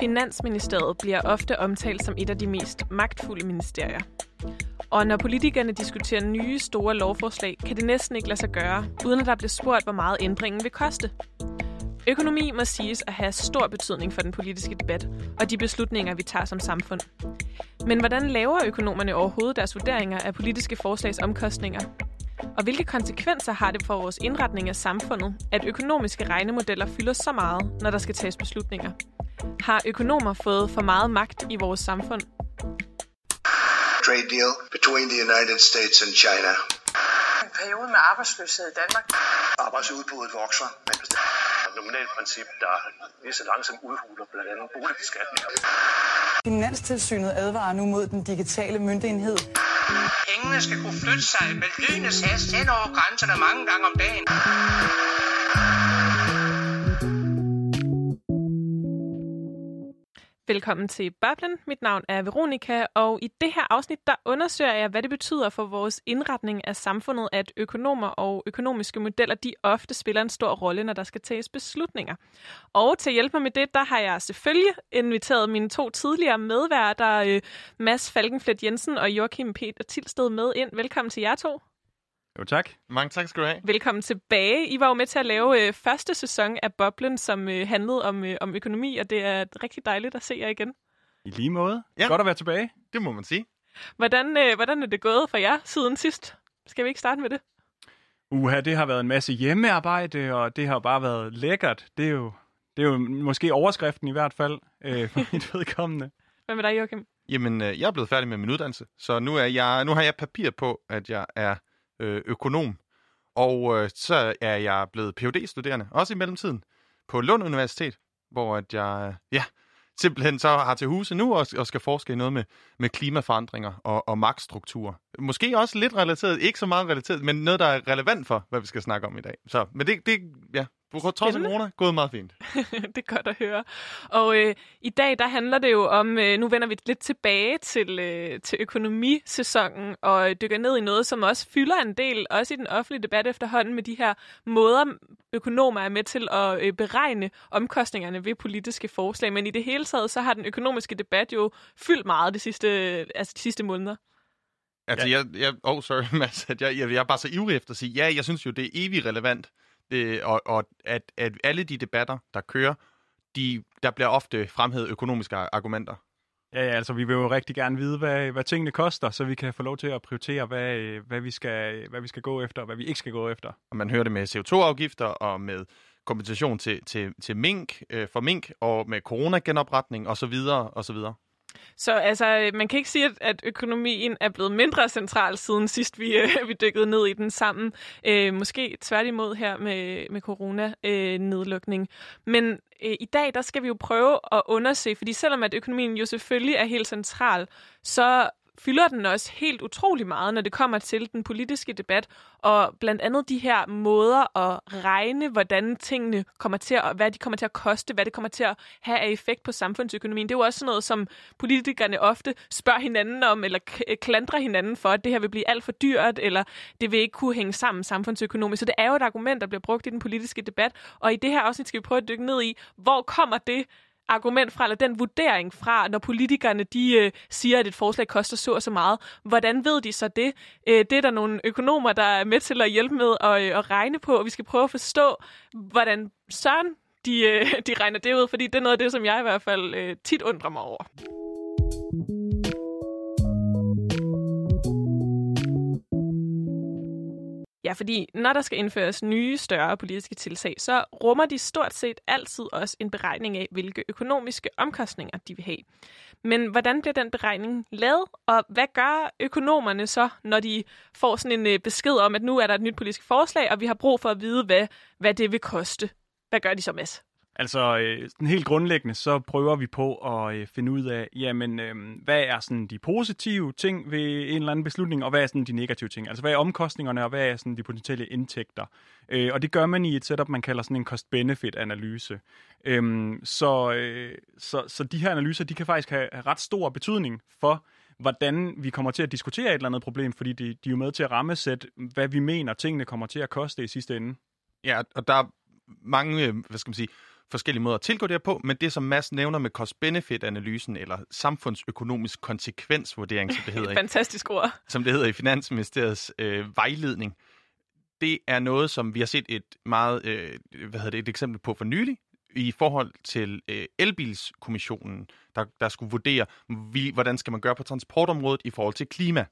Finansministeriet bliver ofte omtalt som et af de mest magtfulde ministerier. Og når politikerne diskuterer nye store lovforslag, kan det næsten ikke lade sig gøre, uden at der bliver spurgt, hvor meget ændringen vil koste. Økonomi må siges at have stor betydning for den politiske debat og de beslutninger, vi tager som samfund. Men hvordan laver økonomerne overhovedet deres vurderinger af politiske forslags omkostninger? Og hvilke konsekvenser har det for vores indretning af samfundet, at økonomiske regnemodeller fylder så meget, når der skal tages beslutninger? Har økonomer fået for meget magt i vores samfund? Trade deal between the United States and China. En periode med arbejdsløshed i Danmark. Arbejdsudbuddet vokser. Et nominalt princip, der lige så langsomt udhuler blandt andet boligbeskatninger. Finanstilsynet advarer nu mod den digitale myndighed. Pengene skal kunne flytte sig med lynets hast hen over grænserne mange gange om dagen. Velkommen til Boblen. Mit navn er Veronika, og i det her afsnit, der undersøger jeg, hvad det betyder for vores indretning af samfundet, at økonomer og økonomiske modeller, de ofte spiller en stor rolle, når der skal tages beslutninger. Og til at hjælpe mig med det, der har jeg selvfølgelig inviteret mine to tidligere medværter, øh, Mads Falkenflet Jensen og Joachim Peter Tilsted med ind. Velkommen til jer to. Jo, tak. Mange tak skal du have. Velkommen tilbage. I var jo med til at lave øh, første sæson af Boblen, som øh, handlede om, øh, om økonomi, og det er rigtig dejligt at se jer igen. I lige måde. Ja. Godt at være tilbage. Det må man sige. Hvordan, øh, hvordan er det gået for jer siden sidst? Skal vi ikke starte med det? Uha, det har været en masse hjemmearbejde, og det har bare været lækkert. Det er jo, det er jo måske overskriften i hvert fald øh, for mit vedkommende. Hvad med dig, Joachim? Jamen, øh, jeg er blevet færdig med min uddannelse, så nu, er jeg, nu har jeg papir på, at jeg er øh, økonom. Og øh, så er jeg blevet phd studerende også i mellemtiden, på Lund Universitet, hvor at jeg øh, ja, simpelthen så har til huse nu og, og skal forske i noget med, med klimaforandringer og, og magtstruktur. Måske også lidt relateret, ikke så meget relateret, men noget, der er relevant for, hvad vi skal snakke om i dag. Så, men det, det ja, på trods af corona, gået meget fint. det er godt at høre. Og øh, i dag, der handler det jo om, øh, nu vender vi lidt tilbage til, øh, til økonomisæsonen, og dykker ned i noget, som også fylder en del, også i den offentlige debat efterhånden, med de her måder, økonomer er med til at øh, beregne omkostningerne ved politiske forslag. Men i det hele taget, så har den økonomiske debat jo fyldt meget de sidste, altså de sidste måneder. Altså, ja. jeg, jeg, oh, sorry, Mads, at jeg, jeg, jeg er bare så ivrig efter at sige, ja, jeg synes jo, det er evigt relevant, det, og, og at, at alle de debatter, der kører, de, der bliver ofte fremhævet økonomiske argumenter. Ja, ja, altså vi vil jo rigtig gerne vide, hvad, hvad tingene koster, så vi kan få lov til at prioritere, hvad, øh, hvad, vi skal, hvad vi skal gå efter, og hvad vi ikke skal gå efter. Og man hører det med CO2-afgifter og med kompensation til, til, til mink, øh, for mink, og med coronagenopretning osv. osv. Så altså, øh, man kan ikke sige, at, at økonomien er blevet mindre central siden sidst vi, øh, vi dykkede ned i den sammen. Øh, måske tværtimod her med, med corona-nedlukning. Men øh, i dag, der skal vi jo prøve at undersøge, fordi selvom at økonomien jo selvfølgelig er helt central, så fylder den også helt utrolig meget, når det kommer til den politiske debat, og blandt andet de her måder at regne, hvordan tingene kommer til at, hvad de kommer til at koste, hvad det kommer til at have af effekt på samfundsøkonomien. Det er jo også sådan noget, som politikerne ofte spørger hinanden om, eller klandrer hinanden for, at det her vil blive alt for dyrt, eller det vil ikke kunne hænge sammen samfundsøkonomisk. Så det er jo et argument, der bliver brugt i den politiske debat, og i det her afsnit skal vi prøve at dykke ned i, hvor kommer det argument fra, eller den vurdering fra, når politikerne de øh, siger, at et forslag koster så og så meget. Hvordan ved de så det? Øh, det er der nogle økonomer, der er med til at hjælpe med at, øh, at regne på, og vi skal prøve at forstå, hvordan Søren de, øh, de regner det ud, fordi det er noget af det, som jeg i hvert fald øh, tit undrer mig over. Ja, fordi når der skal indføres nye, større politiske tiltag, så rummer de stort set altid også en beregning af, hvilke økonomiske omkostninger de vil have. Men hvordan bliver den beregning lavet, og hvad gør økonomerne så, når de får sådan en øh, besked om, at nu er der et nyt politisk forslag, og vi har brug for at vide, hvad, hvad det vil koste? Hvad gør de så, Mads? Altså, øh, sådan helt grundlæggende, så prøver vi på at øh, finde ud af, jamen, øh, hvad er sådan de positive ting ved en eller anden beslutning, og hvad er sådan de negative ting? Altså, hvad er omkostningerne, og hvad er sådan de potentielle indtægter? Øh, og det gør man i et setup, man kalder sådan en cost-benefit-analyse. Øh, så, øh, så, så de her analyser, de kan faktisk have, have ret stor betydning for, hvordan vi kommer til at diskutere et eller andet problem, fordi de, de er jo med til at rammesætte, hvad vi mener, tingene kommer til at koste i sidste ende. Ja, og der er mange, hvad skal man sige, forskellige måder at tilgå det her på, men det, som Mads nævner med cost-benefit-analysen, eller samfundsøkonomisk konsekvensvurdering, som det hedder, Fantastisk ord. som det hedder i Finansministeriets øh, vejledning, det er noget, som vi har set et meget, øh, hvad hedder det, et eksempel på for nylig, i forhold til øh, elbilskommissionen, der, der skulle vurdere, vi, hvordan skal man gøre på transportområdet i forhold til klima.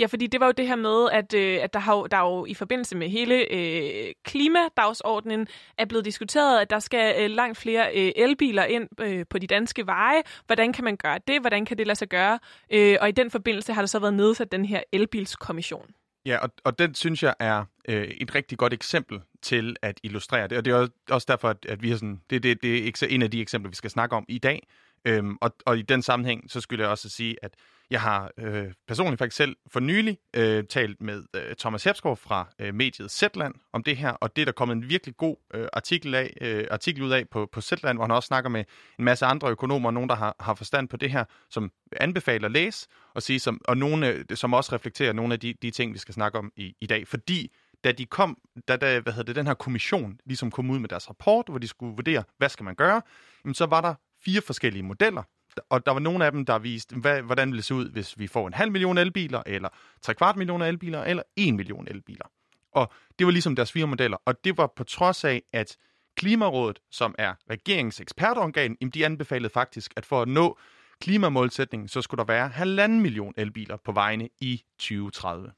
Ja, fordi det var jo det her med, at, øh, at der, har jo, der er jo i forbindelse med hele øh, klimadagsordenen er blevet diskuteret, at der skal øh, langt flere øh, elbiler ind øh, på de danske veje. Hvordan kan man gøre det? Hvordan kan det lade sig gøre? Øh, og i den forbindelse har der så været nedsat den her elbilskommission. Ja, og, og den synes jeg er øh, et rigtig godt eksempel til at illustrere det. Og det er også derfor, at, at vi har sådan, det, det, det er en af de eksempler, vi skal snakke om i dag. Øhm, og, og i den sammenhæng, så skulle jeg også sige, at jeg har øh, personligt faktisk selv for nylig øh, talt med øh, Thomas Hepsgaard fra øh, mediet Zetland om det her, og det er der kommet en virkelig god øh, artikel, af, øh, artikel ud af på, på Zetland, hvor han også snakker med en masse andre økonomer, og nogen, der har, har forstand på det her, som anbefaler at læse, og, sige, som, og nogle, øh, som også reflekterer nogle af de, de ting, vi skal snakke om i, i dag. Fordi da de kom, da, da hvad hedder det, den her kommission ligesom kom ud med deres rapport, hvor de skulle vurdere, hvad skal man gøre, jamen, så var der fire forskellige modeller. Og der var nogle af dem, der viste, hvad, hvordan det se ud, hvis vi får en halv million elbiler, eller tre kvart millioner elbiler, eller en million elbiler. Og det var ligesom deres fire modeller. Og det var på trods af, at Klimarådet, som er regeringens ekspertorgan, de anbefalede faktisk, at for at nå klimamålsætningen, så skulle der være halvanden million elbiler på vejene i 2030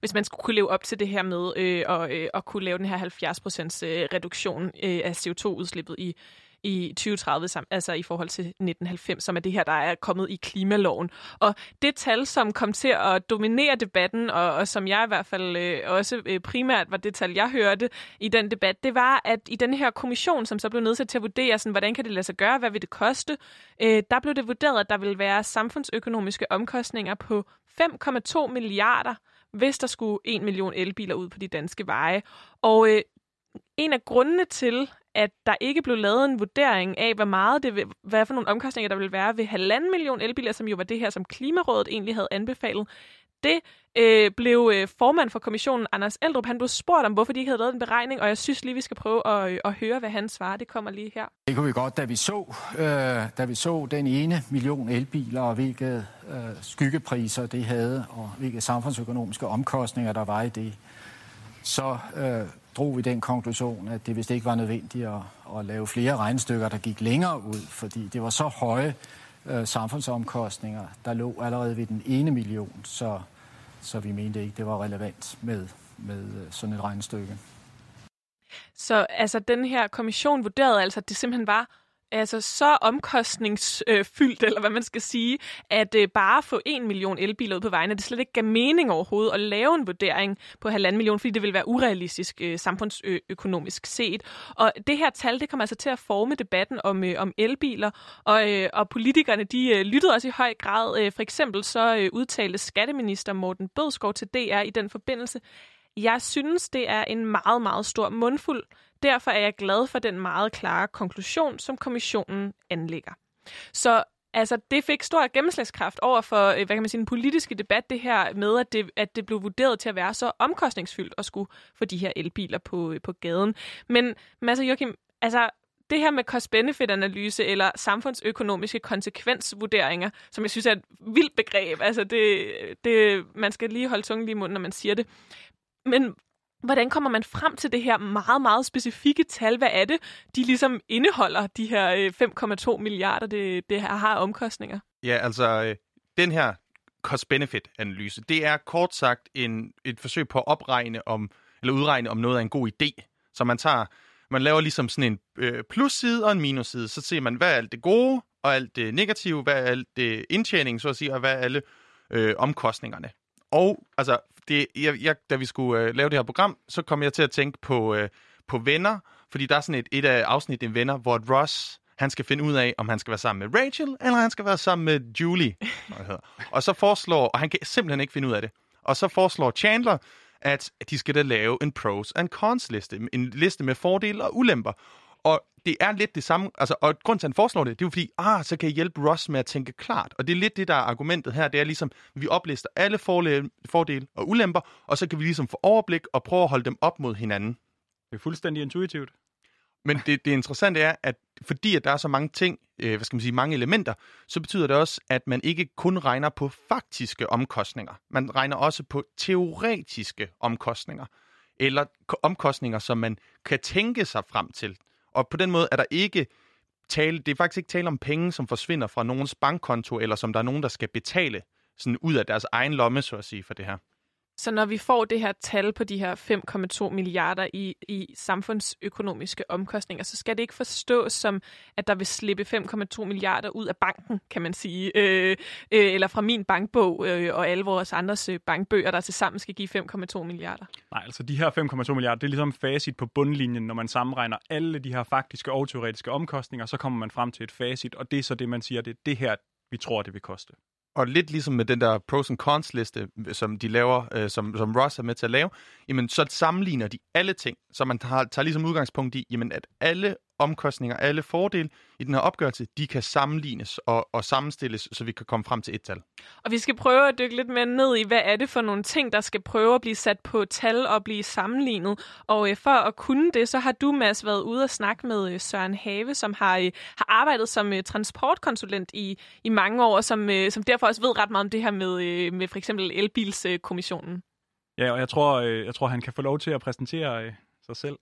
hvis man skulle kunne leve op til det her med øh, og, øh, at kunne lave den her 70% øh, reduktion øh, af CO2-udslippet i, i 2030, altså i forhold til 1990, som er det her, der er kommet i klimaloven. Og det tal, som kom til at dominere debatten, og, og som jeg i hvert fald øh, også øh, primært var det tal, jeg hørte i den debat, det var, at i den her kommission, som så blev nedsat til at vurdere, sådan, hvordan kan det lade sig gøre, hvad vil det koste, øh, der blev det vurderet, at der vil være samfundsøkonomiske omkostninger på 5,2 milliarder hvis der skulle en million elbiler ud på de danske veje. Og øh, en af grundene til, at der ikke blev lavet en vurdering af, hvor meget det vil, hvad for nogle omkostninger der vil være ved halvanden million elbiler, som jo var det her, som Klimarådet egentlig havde anbefalet. Det øh, blev øh, formand for kommissionen, Anders Eldrup, han blev spurgt om, hvorfor de ikke havde lavet en beregning, og jeg synes lige, vi skal prøve at, øh, at høre, hvad han svarer. Det kommer lige her. Det kunne vi godt, da vi så, øh, da vi så den ene million elbiler, og hvilke øh, skyggepriser det havde, og hvilke samfundsøkonomiske omkostninger der var i det. Så øh, drog vi den konklusion, at det vist ikke var nødvendigt at, at lave flere regnestykker, der gik længere ud, fordi det var så høje øh, samfundsomkostninger, der lå allerede ved den ene million, så, så vi mente ikke, det var relevant med, med øh, sådan et regnestykke. Så altså, den her kommission vurderede altså, at det simpelthen var altså så omkostningsfyldt, eller hvad man skal sige, at øh, bare få en million elbiler ud på vejene, det slet ikke gav mening overhovedet at lave en vurdering på halvanden million, fordi det ville være urealistisk øh, samfundsøkonomisk set. Og det her tal, det kommer altså til at forme debatten om, øh, om elbiler, og, øh, og politikerne, de øh, lyttede også i høj grad. Øh, for eksempel så øh, udtalte skatteminister Morten Bødskov til DR i den forbindelse, jeg synes, det er en meget, meget stor mundfuld. Derfor er jeg glad for den meget klare konklusion, som kommissionen anlægger. Så altså, det fik stor gennemslagskraft over for, øh, hvad kan man sige, den politiske debat, det her med, at det, at det blev vurderet til at være så omkostningsfyldt at skulle få de her elbiler på, øh, på gaden. Men, Mads og Joachim, altså, det her med cost-benefit-analyse eller samfundsøkonomiske konsekvensvurderinger, som jeg synes er et vildt begreb, altså det, det, man skal lige holde tungen lige i munden, når man siger det. Men hvordan kommer man frem til det her meget, meget specifikke tal? Hvad er det, de ligesom indeholder, de her øh, 5,2 milliarder, det, det her har omkostninger? Ja, altså, øh, den her cost-benefit-analyse, det er kort sagt en, et forsøg på at opregne om, eller udregne om noget er en god idé. Så man tager, man laver ligesom sådan en øh, plusside og en minusside. Så ser man, hvad er alt det gode, og alt det negative, hvad er alt det indtjening, så at sige, og hvad er alle øh, omkostningerne. Og altså, det, jeg, jeg, da vi skulle øh, lave det her program, så kom jeg til at tænke på, øh, på venner, fordi der er sådan et, et af afsnit i Venner, hvor Ross, han skal finde ud af, om han skal være sammen med Rachel, eller han skal være sammen med Julie. og så foreslår, og han kan simpelthen ikke finde ud af det, og så foreslår Chandler, at de skal da lave en pros and cons liste, en liste med fordele og ulemper. Og det er lidt det samme, altså, og grund til, at han foreslår det, det er jo fordi, ah, så kan jeg hjælpe Ross med at tænke klart. Og det er lidt det, der er argumentet her, det er ligesom, vi oplister alle fordele og ulemper, og så kan vi ligesom få overblik og prøve at holde dem op mod hinanden. Det er fuldstændig intuitivt. Men det, det interessante er, at fordi at der er så mange ting, øh, hvad skal man sige, mange elementer, så betyder det også, at man ikke kun regner på faktiske omkostninger. Man regner også på teoretiske omkostninger. Eller omkostninger, som man kan tænke sig frem til. Og på den måde er der ikke tale, det er faktisk ikke tale om penge, som forsvinder fra nogens bankkonto, eller som der er nogen, der skal betale sådan ud af deres egen lomme, så at sige, for det her. Så når vi får det her tal på de her 5,2 milliarder i, i samfundsøkonomiske omkostninger, så skal det ikke forstås som, at der vil slippe 5,2 milliarder ud af banken, kan man sige, øh, øh, eller fra min bankbog øh, og alle vores andres øh, bankbøger, der til sammen skal give 5,2 milliarder. Nej, altså de her 5,2 milliarder, det er ligesom facit på bundlinjen, når man sammenregner alle de her faktiske og teoretiske omkostninger, så kommer man frem til et facit, og det er så det, man siger, det er det her, vi tror, det vil koste. Og lidt ligesom med den der pros and cons liste, som de laver, øh, som, som Ross er med til at lave, jamen så sammenligner de alle ting, så man tager, tager ligesom udgangspunkt i, jamen at alle omkostninger, alle fordele i den her opgørelse, de kan sammenlignes og, og sammenstilles, så vi kan komme frem til et tal. Og vi skal prøve at dykke lidt mere ned i, hvad er det for nogle ting, der skal prøve at blive sat på tal og blive sammenlignet. Og øh, for at kunne det, så har du, Mads, været ude og snakke med øh, Søren Have, som har, øh, har arbejdet som øh, transportkonsulent i, i mange år, som, øh, som derfor også ved ret meget om det her med, øh, med for eksempel elbilskommissionen. Ja, og jeg tror, øh, jeg tror, han kan få lov til at præsentere øh, sig selv.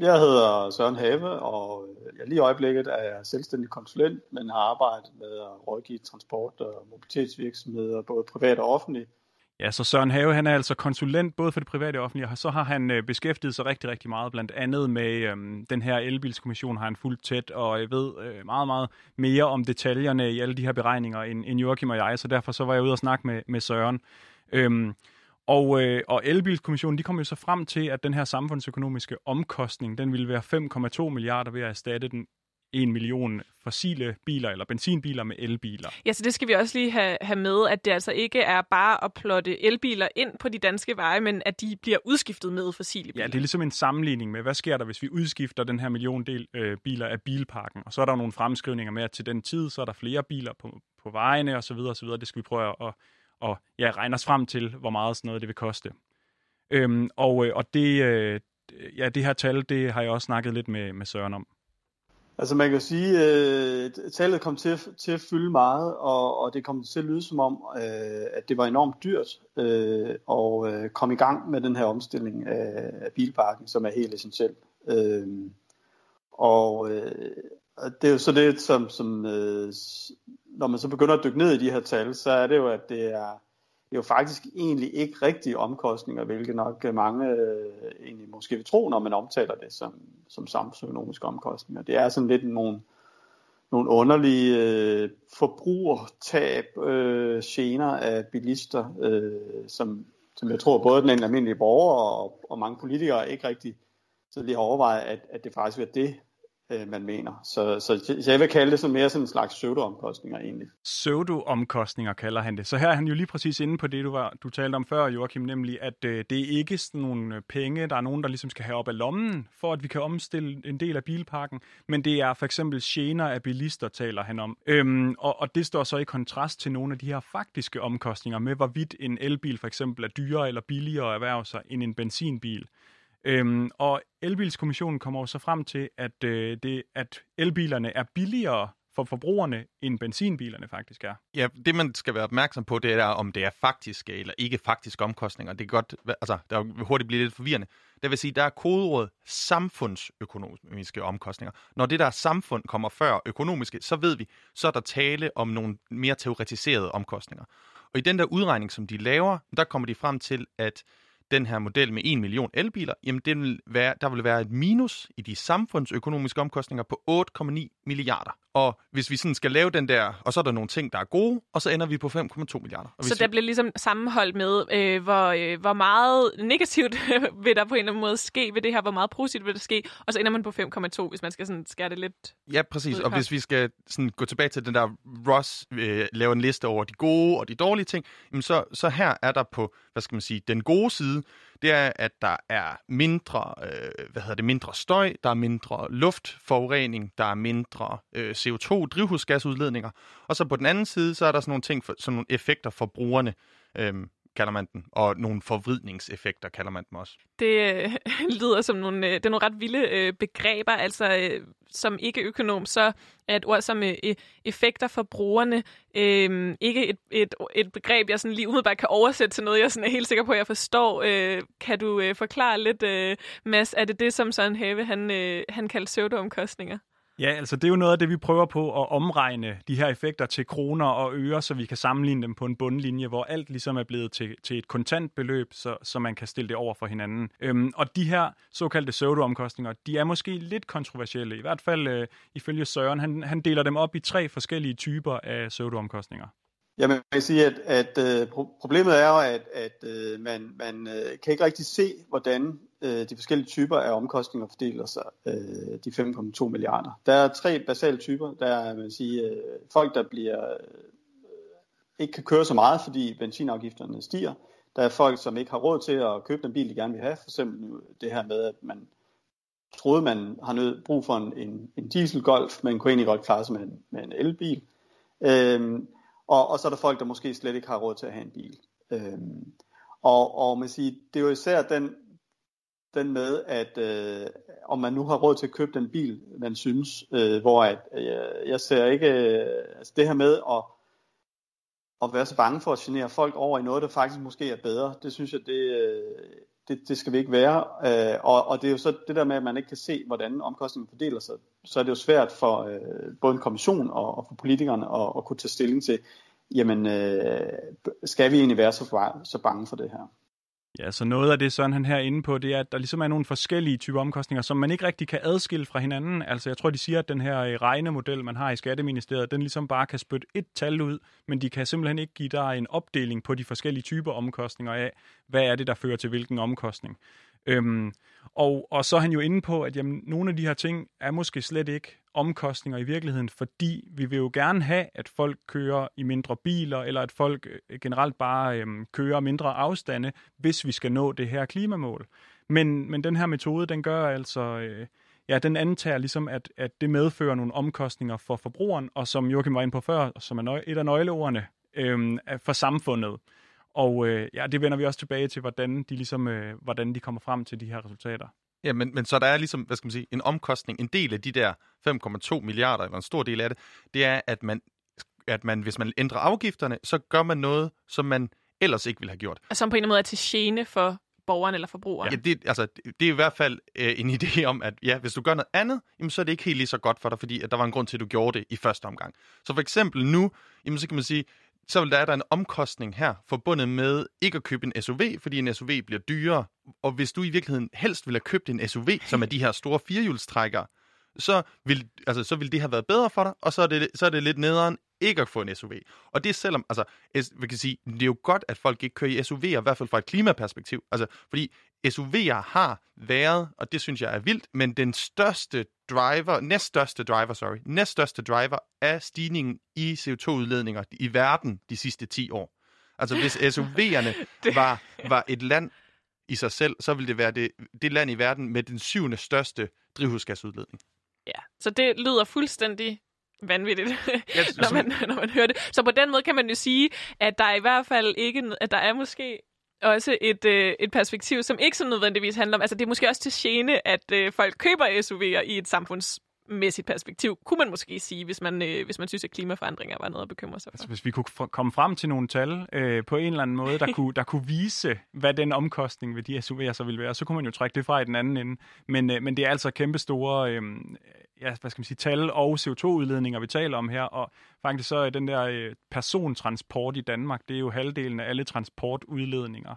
Jeg hedder Søren Have, og øh, jeg lige i øjeblikket er jeg selvstændig konsulent, men har arbejdet med at rådgive transport- og mobilitetsvirksomheder, både privat og offentlige. Ja, så Søren Have, han er altså konsulent både for det private og offentlige, og så har han øh, beskæftiget sig rigtig, rigtig meget, blandt andet med øhm, den her elbilskommission, har han fuldt tæt, og jeg ved øh, meget, meget mere om detaljerne i alle de her beregninger end, end Joachim og jeg, så derfor så var jeg ude og snakke med, med Søren. Øhm, og, øh, og elbilskommissionen, de kom jo så frem til, at den her samfundsøkonomiske omkostning, den ville være 5,2 milliarder ved at erstatte den 1 million fossile biler eller benzinbiler med elbiler. Ja, så det skal vi også lige have, have med, at det altså ikke er bare at plotte elbiler ind på de danske veje, men at de bliver udskiftet med fossile biler. Ja, det er ligesom en sammenligning med, hvad sker der, hvis vi udskifter den her million del øh, biler af bilparken? Og så er der nogle fremskrivninger med, at til den tid, så er der flere biler på, på vejene osv. osv. Det skal vi prøve at, og ja, regne os frem til, hvor meget sådan noget det vil koste. Øhm, og, øh, og det, øh, ja, det her tal, det har jeg også snakket lidt med, med Søren om. Altså man kan sige, at øh, tallet kom til, til at fylde meget, og, og det kom til at lyde som om, øh, at det var enormt dyrt øh, at øh, komme i gang med den her omstilling af, af bilparken, som er helt essentiel. Øh, og øh, det er jo så det, som, som øh, når man så begynder at dykke ned i de her tal, så er det jo, at det er, det er jo faktisk egentlig ikke rigtige omkostninger, hvilket nok øh, mange øh, egentlig måske vil tro, når man omtaler det som, som samfundsøkonomiske omkostninger. Det er sådan lidt nogle, nogle underlige øh, forbrugertab, øh, gener af bilister, øh, som, som jeg tror både den almindelige borger og, og mange politikere ikke rigtig så lige har overvejet, at, at det faktisk er det, øh, man mener. Så, så, så jeg vil kalde det sådan mere sådan en slags pseudo-omkostninger egentlig. Pseudo-omkostninger kalder han det. Så her er han jo lige præcis inde på det, du, var, du talte om før, Joachim, nemlig at øh, det er ikke sådan nogle øh, penge, der er nogen, der ligesom skal have op af lommen, for at vi kan omstille en del af bilparken, men det er for eksempel gener af bilister, taler han om. Øhm, og, og det står så i kontrast til nogle af de her faktiske omkostninger med, hvorvidt en elbil for eksempel er dyrere eller billigere at erhverve sig end en benzinbil. Øhm, og elbilskommissionen kommer jo så frem til, at, øh, det, at elbilerne er billigere for forbrugerne, end benzinbilerne faktisk er. Ja, det man skal være opmærksom på, det er, om det er faktiske eller ikke faktiske omkostninger. Det kan godt, altså, der vil hurtigt blive lidt forvirrende. Det vil sige, der er kodeordet samfundsøkonomiske omkostninger. Når det der samfund kommer før økonomiske, så ved vi, så er der tale om nogle mere teoretiserede omkostninger. Og i den der udregning, som de laver, der kommer de frem til, at den her model med 1 million elbiler, jamen det vil være, der vil være et minus i de samfundsøkonomiske omkostninger på 8,9 milliarder. Og hvis vi sådan skal lave den der, og så er der nogle ting, der er gode, og så ender vi på 5,2 milliarder. Og så der vi... bliver ligesom sammenholdt med, øh, hvor, øh, hvor meget negativt vil der på en eller anden måde ske ved det her, hvor meget positivt vil der ske, og så ender man på 5,2, hvis man skal sådan skære det lidt Ja, præcis. Og hvis vi skal sådan gå tilbage til den der Ross øh, laver en liste over de gode og de dårlige ting, jamen så, så her er der på, hvad skal man sige, den gode side, det er, at der er mindre, øh, hvad hedder det, mindre støj, der er mindre luftforurening, der er mindre øh, CO2, drivhusgasudledninger, og så på den anden side, så er der sådan nogle ting, for, sådan nogle effekter for brugerne. Øhm, kalder man den, og nogle forvridningseffekter kalder man dem også. Det øh, lyder som nogle, øh, det er nogle ret vilde øh, begreber, altså øh, som ikke-økonom, så er et ord som øh, e-, effekter for brugerne øh, ikke et, et, et begreb, jeg sådan lige umiddelbart kan oversætte til noget, jeg sådan er helt sikker på, at jeg forstår. Øh, kan du øh, forklare lidt, øh, Mads, er det det, som Søren Have han, øh, han kaldte pseudoomkostninger? Ja, altså det er jo noget af det, vi prøver på at omregne de her effekter til kroner og øre, så vi kan sammenligne dem på en bundlinje, hvor alt ligesom er blevet til, til et kontantbeløb, så, så man kan stille det over for hinanden. Øhm, og de her såkaldte pseudoomkostninger, de er måske lidt kontroversielle. I hvert fald øh, ifølge Søren, han, han deler dem op i tre forskellige typer af pseudoomkostninger. Jamen, jeg vil sige, at, at øh, problemet er jo, at, at øh, man, man øh, kan ikke rigtig se, hvordan øh, de forskellige typer af omkostninger fordeler sig, øh, de 5,2 milliarder. Der er tre basale typer. Der er man sige, øh, folk, der bliver øh, ikke kan køre så meget, fordi benzinafgifterne stiger. Der er folk, som ikke har råd til at købe den bil, de gerne vil have. For eksempel det her med, at man troede, man har nød, brug for en, en, en dieselgolf, men kunne egentlig godt klare sig med en, med en elbil. Øhm, og, og så er der folk, der måske slet ikke har råd til at have en bil. Øhm, og, og man siger, det er jo især den, den med, at øh, om man nu har råd til at købe den bil, man synes, øh, hvor at, øh, jeg ser ikke, øh, altså det her med at, at være så bange for at genere folk over i noget, der faktisk måske er bedre, det synes jeg, det, øh, det, det skal vi ikke være. Øh, og, og det er jo så det der med, at man ikke kan se, hvordan omkostningen fordeler sig, så er det jo svært for øh, både en kommission og, og for politikerne at, at kunne tage stilling til, jamen øh, skal vi egentlig være så, så bange for det her? Ja, så noget af det, Søren han her inde på, det er, at der ligesom er nogle forskellige typer omkostninger, som man ikke rigtig kan adskille fra hinanden. Altså jeg tror, de siger, at den her øh, regnemodel, man har i Skatteministeriet, den ligesom bare kan spytte et tal ud, men de kan simpelthen ikke give dig en opdeling på de forskellige typer omkostninger af, hvad er det, der fører til hvilken omkostning. Øhm, og, og så er han jo inde på, at jamen, nogle af de her ting er måske slet ikke omkostninger i virkeligheden, fordi vi vil jo gerne have, at folk kører i mindre biler, eller at folk øh, generelt bare øhm, kører mindre afstande, hvis vi skal nå det her klimamål. Men, men den her metode, den gør altså, øh, ja, den antager ligesom, at, at det medfører nogle omkostninger for forbrugeren, og som Joachim var inde på før, som er et af nøgleordene øh, for samfundet. Og øh, ja, det vender vi også tilbage til, hvordan de, ligesom, øh, hvordan de kommer frem til de her resultater. Ja, men, men så der er ligesom, hvad skal man sige, en omkostning, en del af de der 5,2 milliarder, eller en stor del af det, det er, at man, at man, hvis man ændrer afgifterne, så gør man noget, som man ellers ikke ville have gjort. Og som på en eller anden måde er til gene for borgeren eller forbrugeren. Ja, det, altså, det er i hvert fald øh, en idé om, at ja, hvis du gør noget andet, jamen, så er det ikke helt lige så godt for dig, fordi at der var en grund til, at du gjorde det i første omgang. Så for eksempel nu, jamen, så kan man sige, så vil der er en omkostning her forbundet med ikke at købe en SUV, fordi en SUV bliver dyrere. Og hvis du i virkeligheden helst ville have købt en SUV, som er de her store firehjulstrækkere, så vil, altså, så vil det have været bedre for dig, og så er det, så er det lidt nederen ikke at få en SUV. Og det er selvom, altså, vi kan sige, det er jo godt, at folk ikke kører i SUV'er, i hvert fald fra et klimaperspektiv. Altså, fordi SUV'er har været, og det synes jeg er vildt, men den største driver, næststørste driver, sorry, næststørste driver af stigningen i CO2-udledninger i verden de sidste 10 år. Altså, hvis SUV'erne var, var et land i sig selv, så ville det være det, det land i verden med den syvende største drivhusgasudledning. Ja, så det lyder fuldstændig vanvittigt, ja, når, man, når man hører det. Så på den måde kan man jo sige, at der er i hvert fald ikke, at der er måske også et, øh, et perspektiv, som ikke så nødvendigvis handler om, altså det er måske også til gene, at øh, folk køber SUV'er i et samfunds mæssigt perspektiv, kunne man måske sige, hvis man, øh, hvis man synes, at klimaforandringer var noget at bekymre sig for. Altså, hvis vi kunne komme frem til nogle tal øh, på en eller anden måde, der kunne, der kunne vise, hvad den omkostning ved de SUV'er så ville være, så kunne man jo trække det fra i den anden ende. Men, øh, men det er altså kæmpe store øh, ja, hvad skal man sige, tal og CO2-udledninger, vi taler om her, og faktisk så er den der øh, persontransport i Danmark, det er jo halvdelen af alle transportudledninger,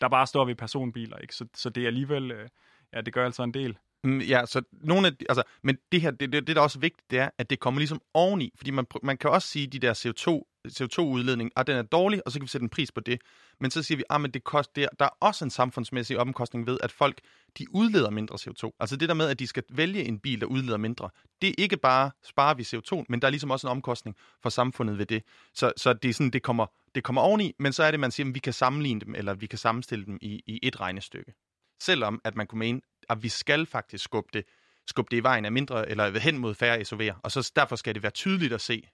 der bare står ved personbiler, ikke? Så, så det er alligevel, øh, ja, det gør altså en del. Mm, ja, så nogle af, altså, men det her, det, det, det der er også vigtigt, det er, at det kommer ligesom oveni, fordi man, man kan også sige, at de der CO2, CO2-udledning, at ah, den er dårlig, og så kan vi sætte en pris på det. Men så siger vi, at ah, det kost, det, der er også en samfundsmæssig omkostning ved, at folk de udleder mindre CO2. Altså det der med, at de skal vælge en bil, der udleder mindre, det er ikke bare sparer vi CO2, men der er ligesom også en omkostning for samfundet ved det. Så, så det, er sådan, det, kommer, det kommer oveni, men så er det, man siger, at vi kan sammenligne dem, eller vi kan sammenstille dem i, i et regnestykke. Selvom at man kunne mene, at vi skal faktisk skubbe det, skubbe det i vejen af mindre, eller hen mod færre SUV'er. Og så derfor skal det være tydeligt at se,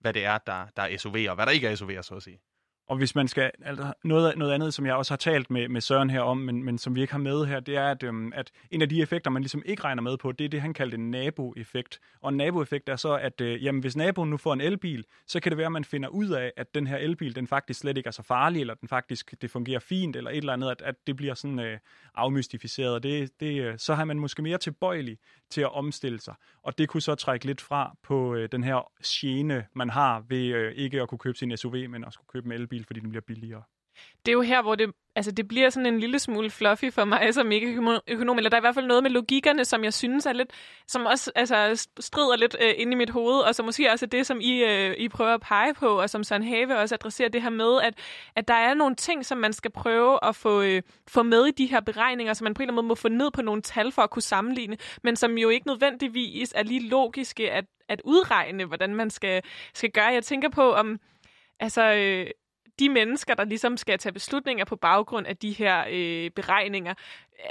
hvad det er, der, der er SUV'er, og hvad der ikke er SUV'er, så at sige. Og hvis man skal, altså noget, noget andet, som jeg også har talt med, med Søren her om, men, men som vi ikke har med her, det er, at, øhm, at en af de effekter, man ligesom ikke regner med på, det er det, han kaldte en naboeffekt. Og en naboeffekt er så, at øh, jamen, hvis naboen nu får en elbil, så kan det være, at man finder ud af, at den her elbil, den faktisk slet ikke er så farlig, eller den faktisk, det fungerer fint, eller et eller andet, at, at det bliver sådan øh, afmystificeret. Det, det, øh, så har man måske mere tilbøjelig til at omstille sig. Og det kunne så trække lidt fra på øh, den her gene, man har ved øh, ikke at kunne købe sin SUV, men også kunne købe en elbil, fordi den bliver billigere. Det er jo her, hvor det, altså det bliver sådan en lille smule fluffy for mig som ikke økonom, eller der er i hvert fald noget med logikkerne, som jeg synes er lidt, som også altså, strider lidt øh, inde i mit hoved, og som måske også er det, som I, øh, I prøver at pege på, og som Søren Have også adresserer det her med, at, at der er nogle ting, som man skal prøve at få, øh, få med i de her beregninger, som man på en eller anden måde må få ned på nogle tal for at kunne sammenligne, men som jo ikke nødvendigvis er lige logiske at, at udregne, hvordan man skal, skal gøre. Jeg tænker på, om altså, øh, de mennesker, der ligesom skal tage beslutninger på baggrund af de her øh, beregninger,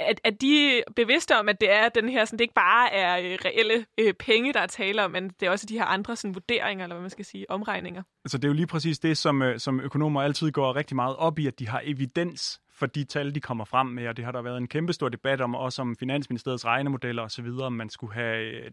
at, at de bevidste om, at det er den her, sådan, det ikke bare er øh, reelle øh, penge, der er tale om, men det er også de her andre sådan, vurderinger, eller hvad man skal sige, omregninger. Altså det er jo lige præcis det, som, øh, som økonomer altid går rigtig meget op i, at de har evidens for de tal, de kommer frem med, og det har der været en kæmpe stor debat om, også om Finansministeriets regnemodeller osv., om man skulle have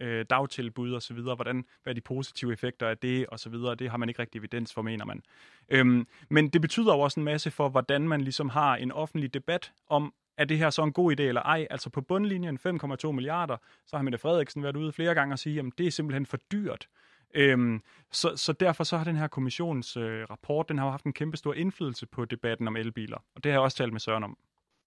øh, øh dagtilbud osv., hvordan, hvad er de positive effekter af det osv., det har man ikke rigtig evidens for, mener man. Øhm, men det betyder jo også en masse for, hvordan man ligesom har en offentlig debat om, er det her så en god idé eller ej? Altså på bundlinjen 5,2 milliarder, så har Mette Frederiksen været ude flere gange og sige, at det er simpelthen for dyrt. Øhm, så, så derfor så har den her kommissions øh, rapport, den har haft en kæmpe stor indflydelse på debatten om elbiler. Og det har jeg også talt med Søren om.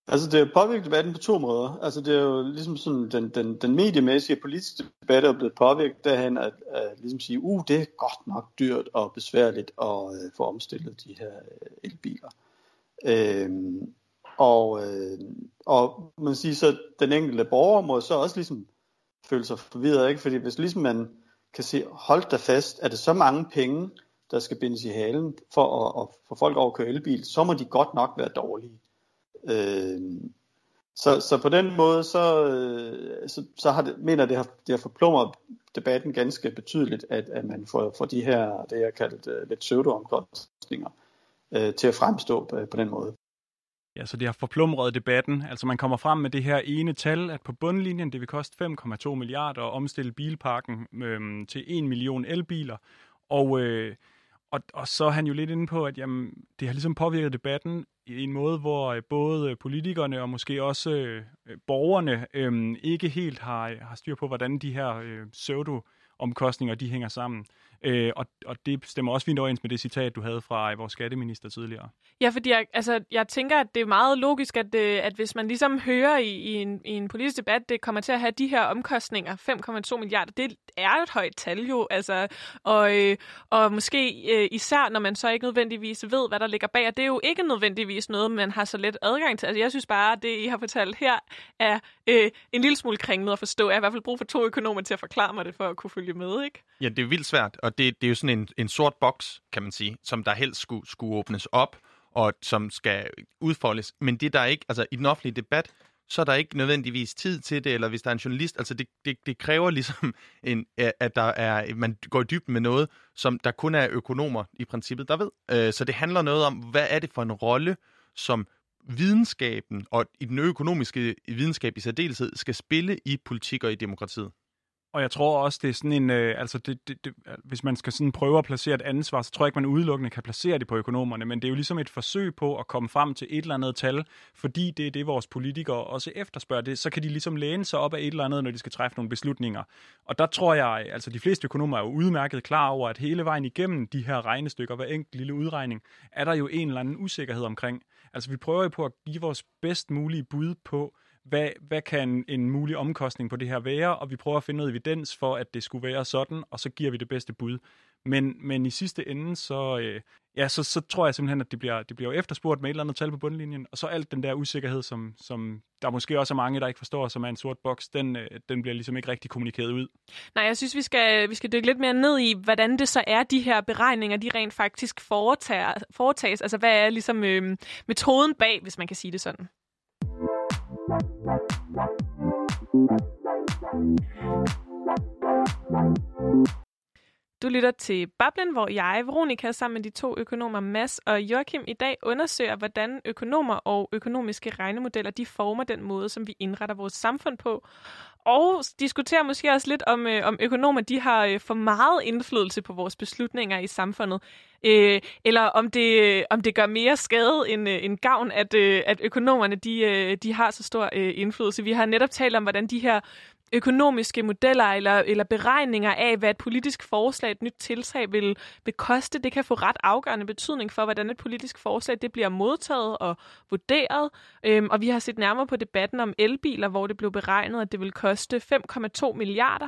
Altså det påvirket debatten på to måder. Altså det er jo ligesom sådan, den, den, den mediemæssige politiske debat er blevet påvirket derhen at, at ligesom sige, uh, det er godt nok dyrt og besværligt at uh, få omstillet de her øh, elbiler. Øhm, og, øh, og man siger så, den enkelte borger må så også ligesom føle sig forvirret, ikke? Fordi hvis ligesom man kan se, hold da fast, er det så mange penge, der skal bindes i halen for at, at få folk over at køre elbil, så må de godt nok være dårlige. Øh, så, så på den måde, så, øh, så, så har det, mener det har, det har forplumret debatten ganske betydeligt, at, at man får, får de her, det jeg kaldt uh, øh, lidt pseudo-omkostninger, uh, til at fremstå på, på den måde. Ja, så det har forplumret debatten. Altså man kommer frem med det her ene tal, at på bundlinjen det vil koste 5,2 milliarder at omstille bilparken øhm, til 1 million elbiler. Og, øh, og, og så er han jo lidt inde på, at jamen, det har ligesom påvirket debatten i en måde, hvor øh, både politikerne og måske også øh, borgerne øh, ikke helt har, har styr på, hvordan de her øh, pseudo-omkostninger de hænger sammen. Øh, og, og det stemmer også fint overens med det citat, du havde fra vores skatteminister tidligere. Ja, fordi jeg, altså, jeg tænker, at det er meget logisk, at, øh, at hvis man ligesom hører i, i, en, i en politisk debat, det kommer til at have de her omkostninger, 5,2 milliarder, det er et højt tal jo, altså, og, øh, og måske øh, især, når man så ikke nødvendigvis ved, hvad der ligger bag, og det er jo ikke nødvendigvis noget, man har så let adgang til. Altså, jeg synes bare, at det, I har fortalt her, er øh, en lille smule kringlet at forstå. Jeg har i hvert fald brug for to økonomer til at forklare mig det, for at kunne følge med, ikke? Ja, det er vildt svært, og det, det er jo sådan en, en sort boks, kan man sige, som der helst skulle, skulle åbnes op, og som skal udfoldes. Men det der er ikke, altså i den offentlige debat, så er der ikke nødvendigvis tid til det, eller hvis der er en journalist, altså det, det, det kræver ligesom, en, at der er, man går i dybden med noget, som der kun er økonomer i princippet, der ved. Øh, så det handler noget om, hvad er det for en rolle, som videnskaben og i den økonomiske videnskab i særdeleshed skal spille i politik og i demokratiet. Og jeg tror også, det er sådan en, øh, altså det, det, det, hvis man skal sådan prøve at placere et ansvar, så tror jeg ikke, man udelukkende kan placere det på økonomerne, men det er jo ligesom et forsøg på at komme frem til et eller andet tal, fordi det er det, vores politikere også efterspørger det, så kan de ligesom læne sig op af et eller andet, når de skal træffe nogle beslutninger. Og der tror jeg, altså de fleste økonomer er jo udmærket klar over, at hele vejen igennem de her regnestykker, hver enkelt lille udregning, er der jo en eller anden usikkerhed omkring. Altså vi prøver jo på at give vores bedst mulige bud på, hvad, hvad kan en mulig omkostning på det her være, og vi prøver at finde noget evidens for, at det skulle være sådan, og så giver vi det bedste bud. Men, men i sidste ende, så, øh, ja, så, så tror jeg simpelthen, at det bliver, det bliver efterspurgt med et eller andet tal på bundlinjen, og så alt den der usikkerhed, som, som der måske også er mange, der ikke forstår, som er en sort boks, den, øh, den bliver ligesom ikke rigtig kommunikeret ud. Nej, jeg synes, vi skal, vi skal dykke lidt mere ned i, hvordan det så er, de her beregninger, de rent faktisk foretager, foretages. Altså, hvad er ligesom øh, metoden bag, hvis man kan sige det sådan? Du lytter til Bablen, hvor jeg, Veronika, sammen med de to økonomer Mads og Joachim i dag undersøger, hvordan økonomer og økonomiske regnemodeller de former den måde, som vi indretter vores samfund på. Og diskuterer måske også lidt om, øh, om økonomer de har øh, for meget indflydelse på vores beslutninger i samfundet. Øh, eller om det, øh, om det gør mere skade end, øh, end gavn, at, øh, at økonomerne de, øh, de har så stor øh, indflydelse. Vi har netop talt om, hvordan de her økonomiske modeller eller, eller beregninger af, hvad et politisk forslag, et nyt tiltag vil, vil koste, det kan få ret afgørende betydning for, hvordan et politisk forslag det bliver modtaget og vurderet. Øhm, og vi har set nærmere på debatten om elbiler, hvor det blev beregnet, at det vil koste 5,2 milliarder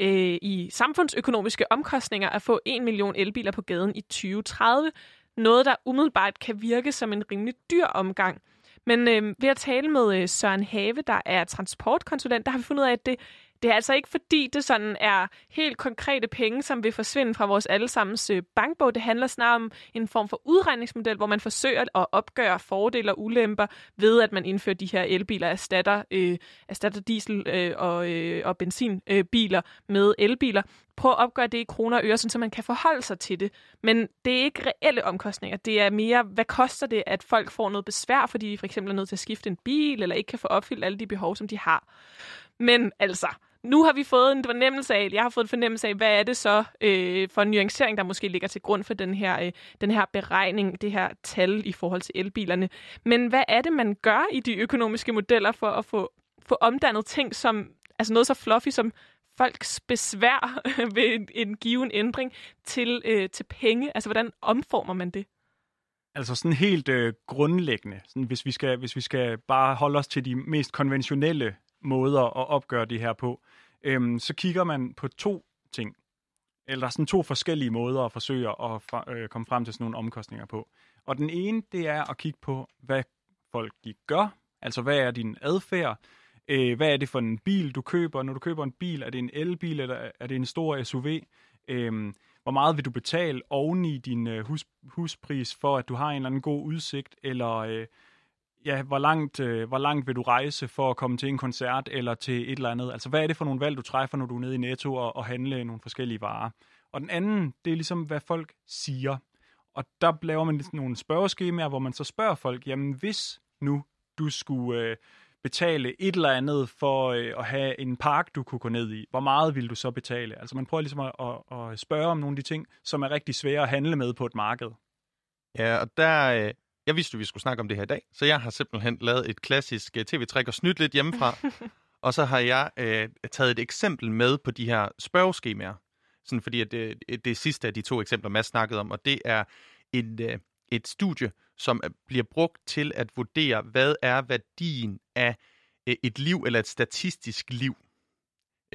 øh, i samfundsøkonomiske omkostninger at få 1 million elbiler på gaden i 2030. Noget, der umiddelbart kan virke som en rimelig dyr omgang. Men øh, ved at tale med øh, Søren Have, der er transportkonsulent, der har vi fundet ud af, at det, det er altså ikke fordi, det sådan er helt konkrete penge, som vil forsvinde fra vores allesammens øh, bankbog. Det handler snarere om en form for udregningsmodel, hvor man forsøger at opgøre fordele og ulemper ved, at man indfører de her elbiler, erstatter, øh, erstatter diesel- øh, og, øh, og benzinbiler øh, med elbiler. Prøv at opgøre det i kroner og øre, så man kan forholde sig til det. Men det er ikke reelle omkostninger. Det er mere, hvad koster det, at folk får noget besvær, fordi de for eksempel er nødt til at skifte en bil, eller ikke kan få opfyldt alle de behov, som de har. Men altså, nu har vi fået en fornemmelse af, jeg har fået en fornemmelse af, hvad er det så øh, for en nuancering, der måske ligger til grund for den her, øh, den her beregning, det her tal i forhold til elbilerne. Men hvad er det, man gør i de økonomiske modeller for at få, få omdannet ting som, altså noget så fluffy som folks besvær ved en, en given ændring til, øh, til penge? Altså, hvordan omformer man det? Altså sådan helt øh, grundlæggende, sådan hvis, vi skal, hvis vi skal bare holde os til de mest konventionelle måder at opgøre det her på, øhm, så kigger man på to ting. Eller der er sådan to forskellige måder at forsøge at fra, øh, komme frem til sådan nogle omkostninger på. Og den ene, det er at kigge på, hvad folk de gør. Altså, hvad er din adfærd? Øh, hvad er det for en bil, du køber? Når du køber en bil, er det en elbil, eller er det en stor SUV? Øh, hvor meget vil du betale oveni din øh, hus, huspris, for at du har en eller anden god udsigt? Eller øh, ja, hvor langt, øh, hvor langt vil du rejse for at komme til en koncert eller til et eller andet? Altså, hvad er det for nogle valg, du træffer, når du er nede i Netto og, og handle nogle forskellige varer? Og den anden, det er ligesom, hvad folk siger. Og der laver man lidt nogle spørgeskemaer, hvor man så spørger folk, jamen hvis nu du skulle øh, betale et eller andet for øh, at have en park, du kunne gå ned i, hvor meget vil du så betale? Altså man prøver ligesom at, at, at spørge om nogle af de ting, som er rigtig svære at handle med på et marked. Ja, og der, øh, jeg vidste, at vi skulle snakke om det her i dag, så jeg har simpelthen lavet et klassisk uh, tv-træk og snydt lidt hjemmefra. og så har jeg uh, taget et eksempel med på de her spørgeskemaer. Sådan fordi, at det, det sidste af de to eksempler, Mads snakkede om, og det er et, uh, et studie, som bliver brugt til at vurdere, hvad er værdien af uh, et liv eller et statistisk liv.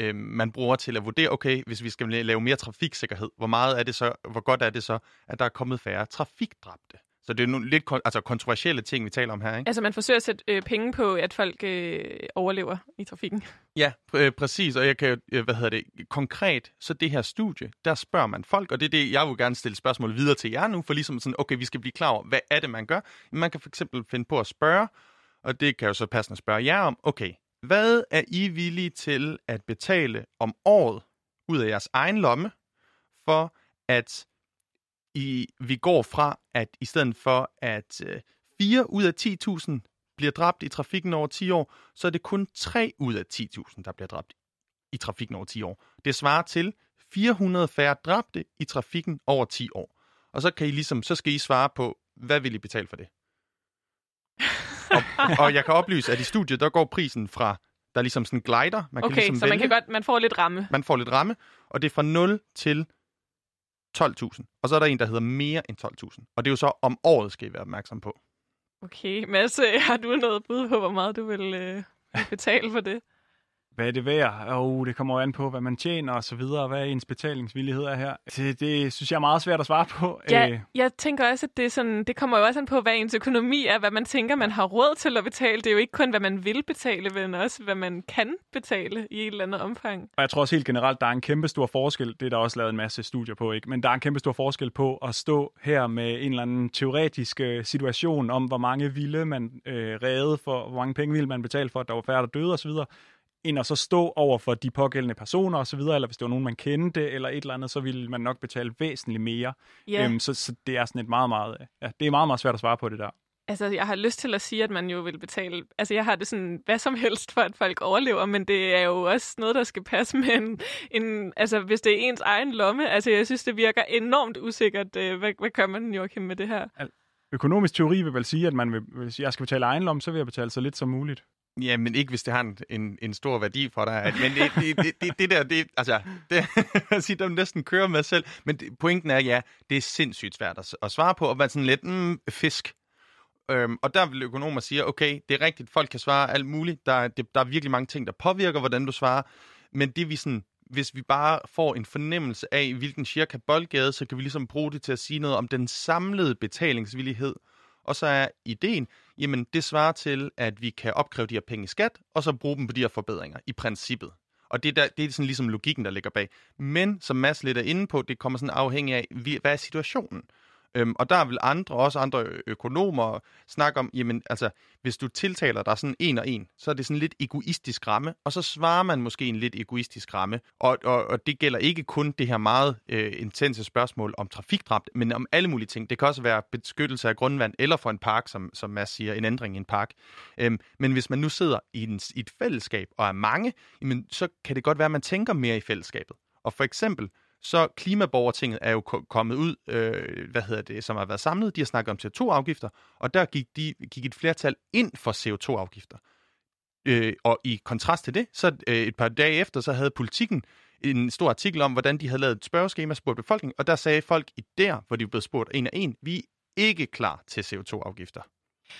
Uh, man bruger til at vurdere, okay, hvis vi skal lave mere trafiksikkerhed, hvor meget er det så, hvor godt er det så, at der er kommet færre trafikdræbte. Så det er nogle lidt altså, kontroversielle ting, vi taler om her, ikke? Altså man forsøger at sætte øh, penge på, at folk øh, overlever i trafikken. Ja, pr- øh, præcis. Og jeg kan øh, hvad hedder det, konkret, så det her studie, der spørger man folk, og det er det, jeg vil gerne stille spørgsmål videre til jer nu, for ligesom sådan, okay, vi skal blive klar over, hvad er det, man gør? Man kan for eksempel finde på at spørge, og det kan jo så passende spørge jer om, okay, hvad er I villige til at betale om året ud af jeres egen lomme, for at i, vi går fra, at i stedet for, at øh, 4 ud af 10.000 bliver dræbt i trafikken over 10 år, så er det kun 3 ud af 10.000, der bliver dræbt i trafikken over 10 år. Det svarer til 400 færre dræbte i trafikken over 10 år. Og så kan I ligesom, så skal I svare på, hvad vil I betale for det? og, og jeg kan oplyse, at i studiet, der går prisen fra, der er ligesom sådan en glider. Man okay, kan ligesom så vælge. man kan godt, man får lidt ramme. Man får lidt ramme, og det er fra 0 til 12.000. Og så er der en, der hedder mere end 12.000. Og det er jo så om året, skal I være opmærksom på. Okay, Mads, øh, har du noget bud på, hvor meget du vil øh, betale for det? Hvad er det værd? Oh, det kommer jo an på, hvad man tjener og så videre, hvad ens betalingsvillighed er her. Det, det synes jeg er meget svært at svare på. Ja, Øh, jeg tænker også, at det, er sådan, det kommer jo også an på, hvad ens økonomi er, hvad man tænker, man har råd til at betale. Det er jo ikke kun, hvad man vil betale, men også, hvad man kan betale i et eller andet omfang. Og jeg tror også helt generelt, der er en kæmpe stor forskel, det er der også lavet en masse studier på, ikke? men der er en kæmpe stor forskel på at stå her med en eller anden teoretisk øh, situation om, hvor mange ville man øh, redde for, hvor mange penge ville man betale for, at der var færre, der døde osv., end at så stå over for de pågældende personer osv., eller hvis det var nogen, man kendte, eller et eller andet, så ville man nok betale væsentligt mere. Ja. Øhm, så, så det er sådan et meget, meget, ja, det er meget, meget svært at svare på det der. Altså, jeg har lyst til at sige, at man jo vil betale... Altså, jeg har det sådan, hvad som helst for, at folk overlever, men det er jo også noget, der skal passe med en... en altså, hvis det er ens egen lomme. Altså, jeg synes, det virker enormt usikkert. Øh, hvad, hvad gør man, Joachim, med det her? Økonomisk teori vil vel sige, at man vil, hvis jeg skal betale egen lomme, så vil jeg betale så lidt som muligt. Ja, men ikke hvis det har en, en, en stor værdi for dig. At- Men det, det, det, det, det der, det, altså, det, jeg der næsten kører med selv. Men det, pointen er, ja, det er sindssygt svært at, at svare på, og være sådan lidt, mm, fisk. Øhm, og der vil økonomer sige, okay, det er rigtigt, folk kan svare alt muligt. Der, det, der er virkelig mange ting, der påvirker, hvordan du svarer. Men det vi sådan, hvis vi bare får en fornemmelse af, hvilken cirka boldgade, så kan vi ligesom bruge det til at sige noget om den samlede betalingsvillighed. Og så er ideen, jamen det svarer til, at vi kan opkræve de her penge i skat, og så bruge dem på de her forbedringer, i princippet. Og det, der, det er sådan ligesom logikken, der ligger bag. Men som Mads lidt er inde på, det kommer sådan afhængig af, hvad er situationen? Øhm, og der vil andre, også andre økonomer, snakke om, jamen altså, hvis du tiltaler dig sådan en og en, så er det sådan lidt egoistisk ramme, og så svarer man måske en lidt egoistisk ramme. Og, og, og det gælder ikke kun det her meget øh, intense spørgsmål om trafikdrabt, men om alle mulige ting. Det kan også være beskyttelse af grundvand, eller for en park, som, som Mads siger, en ændring i en park. Øhm, men hvis man nu sidder i, en, i et fællesskab og er mange, jamen, så kan det godt være, at man tænker mere i fællesskabet. Og for eksempel, så klimaborgertinget er jo kommet ud, øh, hvad hedder det, som har været samlet. De har snakket om CO2-afgifter, og der gik, de, gik et flertal ind for CO2-afgifter. Øh, og i kontrast til det, så øh, et par dage efter, så havde politikken en stor artikel om, hvordan de havde lavet et spørgeskema, spurgt befolkningen, og der sagde folk i der, hvor de blev spurgt en af en, vi er ikke klar til CO2-afgifter.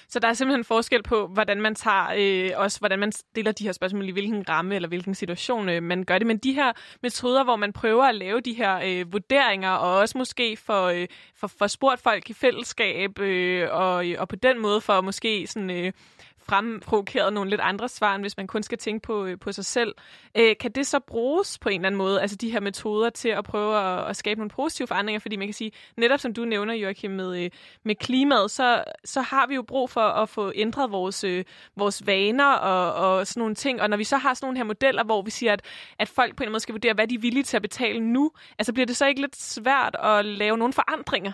Så der er simpelthen forskel på, hvordan man tager, øh, også hvordan man stiller de her spørgsmål, i hvilken ramme eller hvilken situation øh, man gør det. Men de her metoder, hvor man prøver at lave de her øh, vurderinger, og også måske for, øh, for, for spurgt folk i fællesskab, øh, og, og på den måde for måske sådan... Øh, fremprovokeret nogle lidt andre svar, end hvis man kun skal tænke på, øh, på sig selv. Øh, kan det så bruges på en eller anden måde, altså de her metoder til at prøve at, at skabe nogle positive forandringer? Fordi man kan sige, netop som du nævner, Joachim, med, øh, med klimaet, så, så har vi jo brug for at få ændret vores, øh, vores vaner og, og sådan nogle ting. Og når vi så har sådan nogle her modeller, hvor vi siger, at, at folk på en eller anden måde skal vurdere, hvad de er villige til at betale nu, altså bliver det så ikke lidt svært at lave nogle forandringer?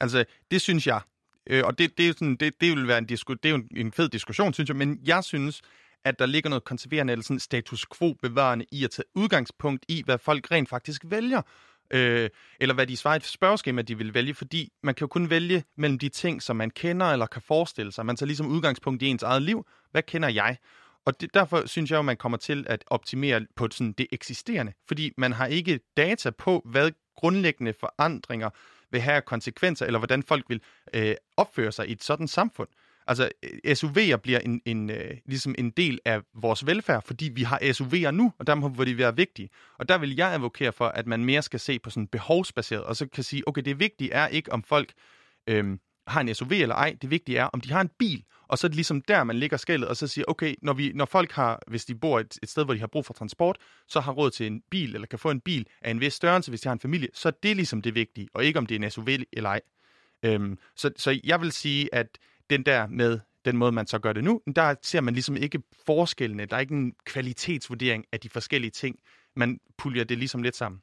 Altså, det synes jeg. Øh, og det, det, er sådan, det, det vil være en, disku, det er jo en, en fed diskussion, synes jeg. Men jeg synes, at der ligger noget konserverende eller sådan status quo bevarende i at tage udgangspunkt i, hvad folk rent faktisk vælger. Øh, eller hvad de svarer i et spørgeskema, de vil vælge, fordi man kan jo kun vælge mellem de ting, som man kender eller kan forestille sig. Man tager ligesom udgangspunkt i ens eget liv. Hvad kender jeg? Og det, derfor synes jeg jo, man kommer til at optimere på sådan det eksisterende, fordi man har ikke data på, hvad grundlæggende forandringer vil have konsekvenser, eller hvordan folk vil øh, opføre sig i et sådan samfund. Altså, øh, SUV'er bliver en, en, øh, ligesom en del af vores velfærd, fordi vi har SUV'er nu, og der må de være vigtige. Og der vil jeg advokere for, at man mere skal se på sådan behovsbaseret, og så kan sige, okay, det vigtige er ikke, om folk øh, har en SUV eller ej. Det vigtige er, om de har en bil. Og så er det ligesom der, man ligger skældet, og så siger, okay, når, vi, når folk har, hvis de bor et, et sted, hvor de har brug for transport, så har råd til en bil, eller kan få en bil af en vis størrelse, hvis de har en familie, så er det ligesom det vigtige, og ikke om det er en SUV eller ej. Øhm, så, så jeg vil sige, at den der med den måde, man så gør det nu, der ser man ligesom ikke forskellene. Der er ikke en kvalitetsvurdering af de forskellige ting. Man puljer det ligesom lidt sammen.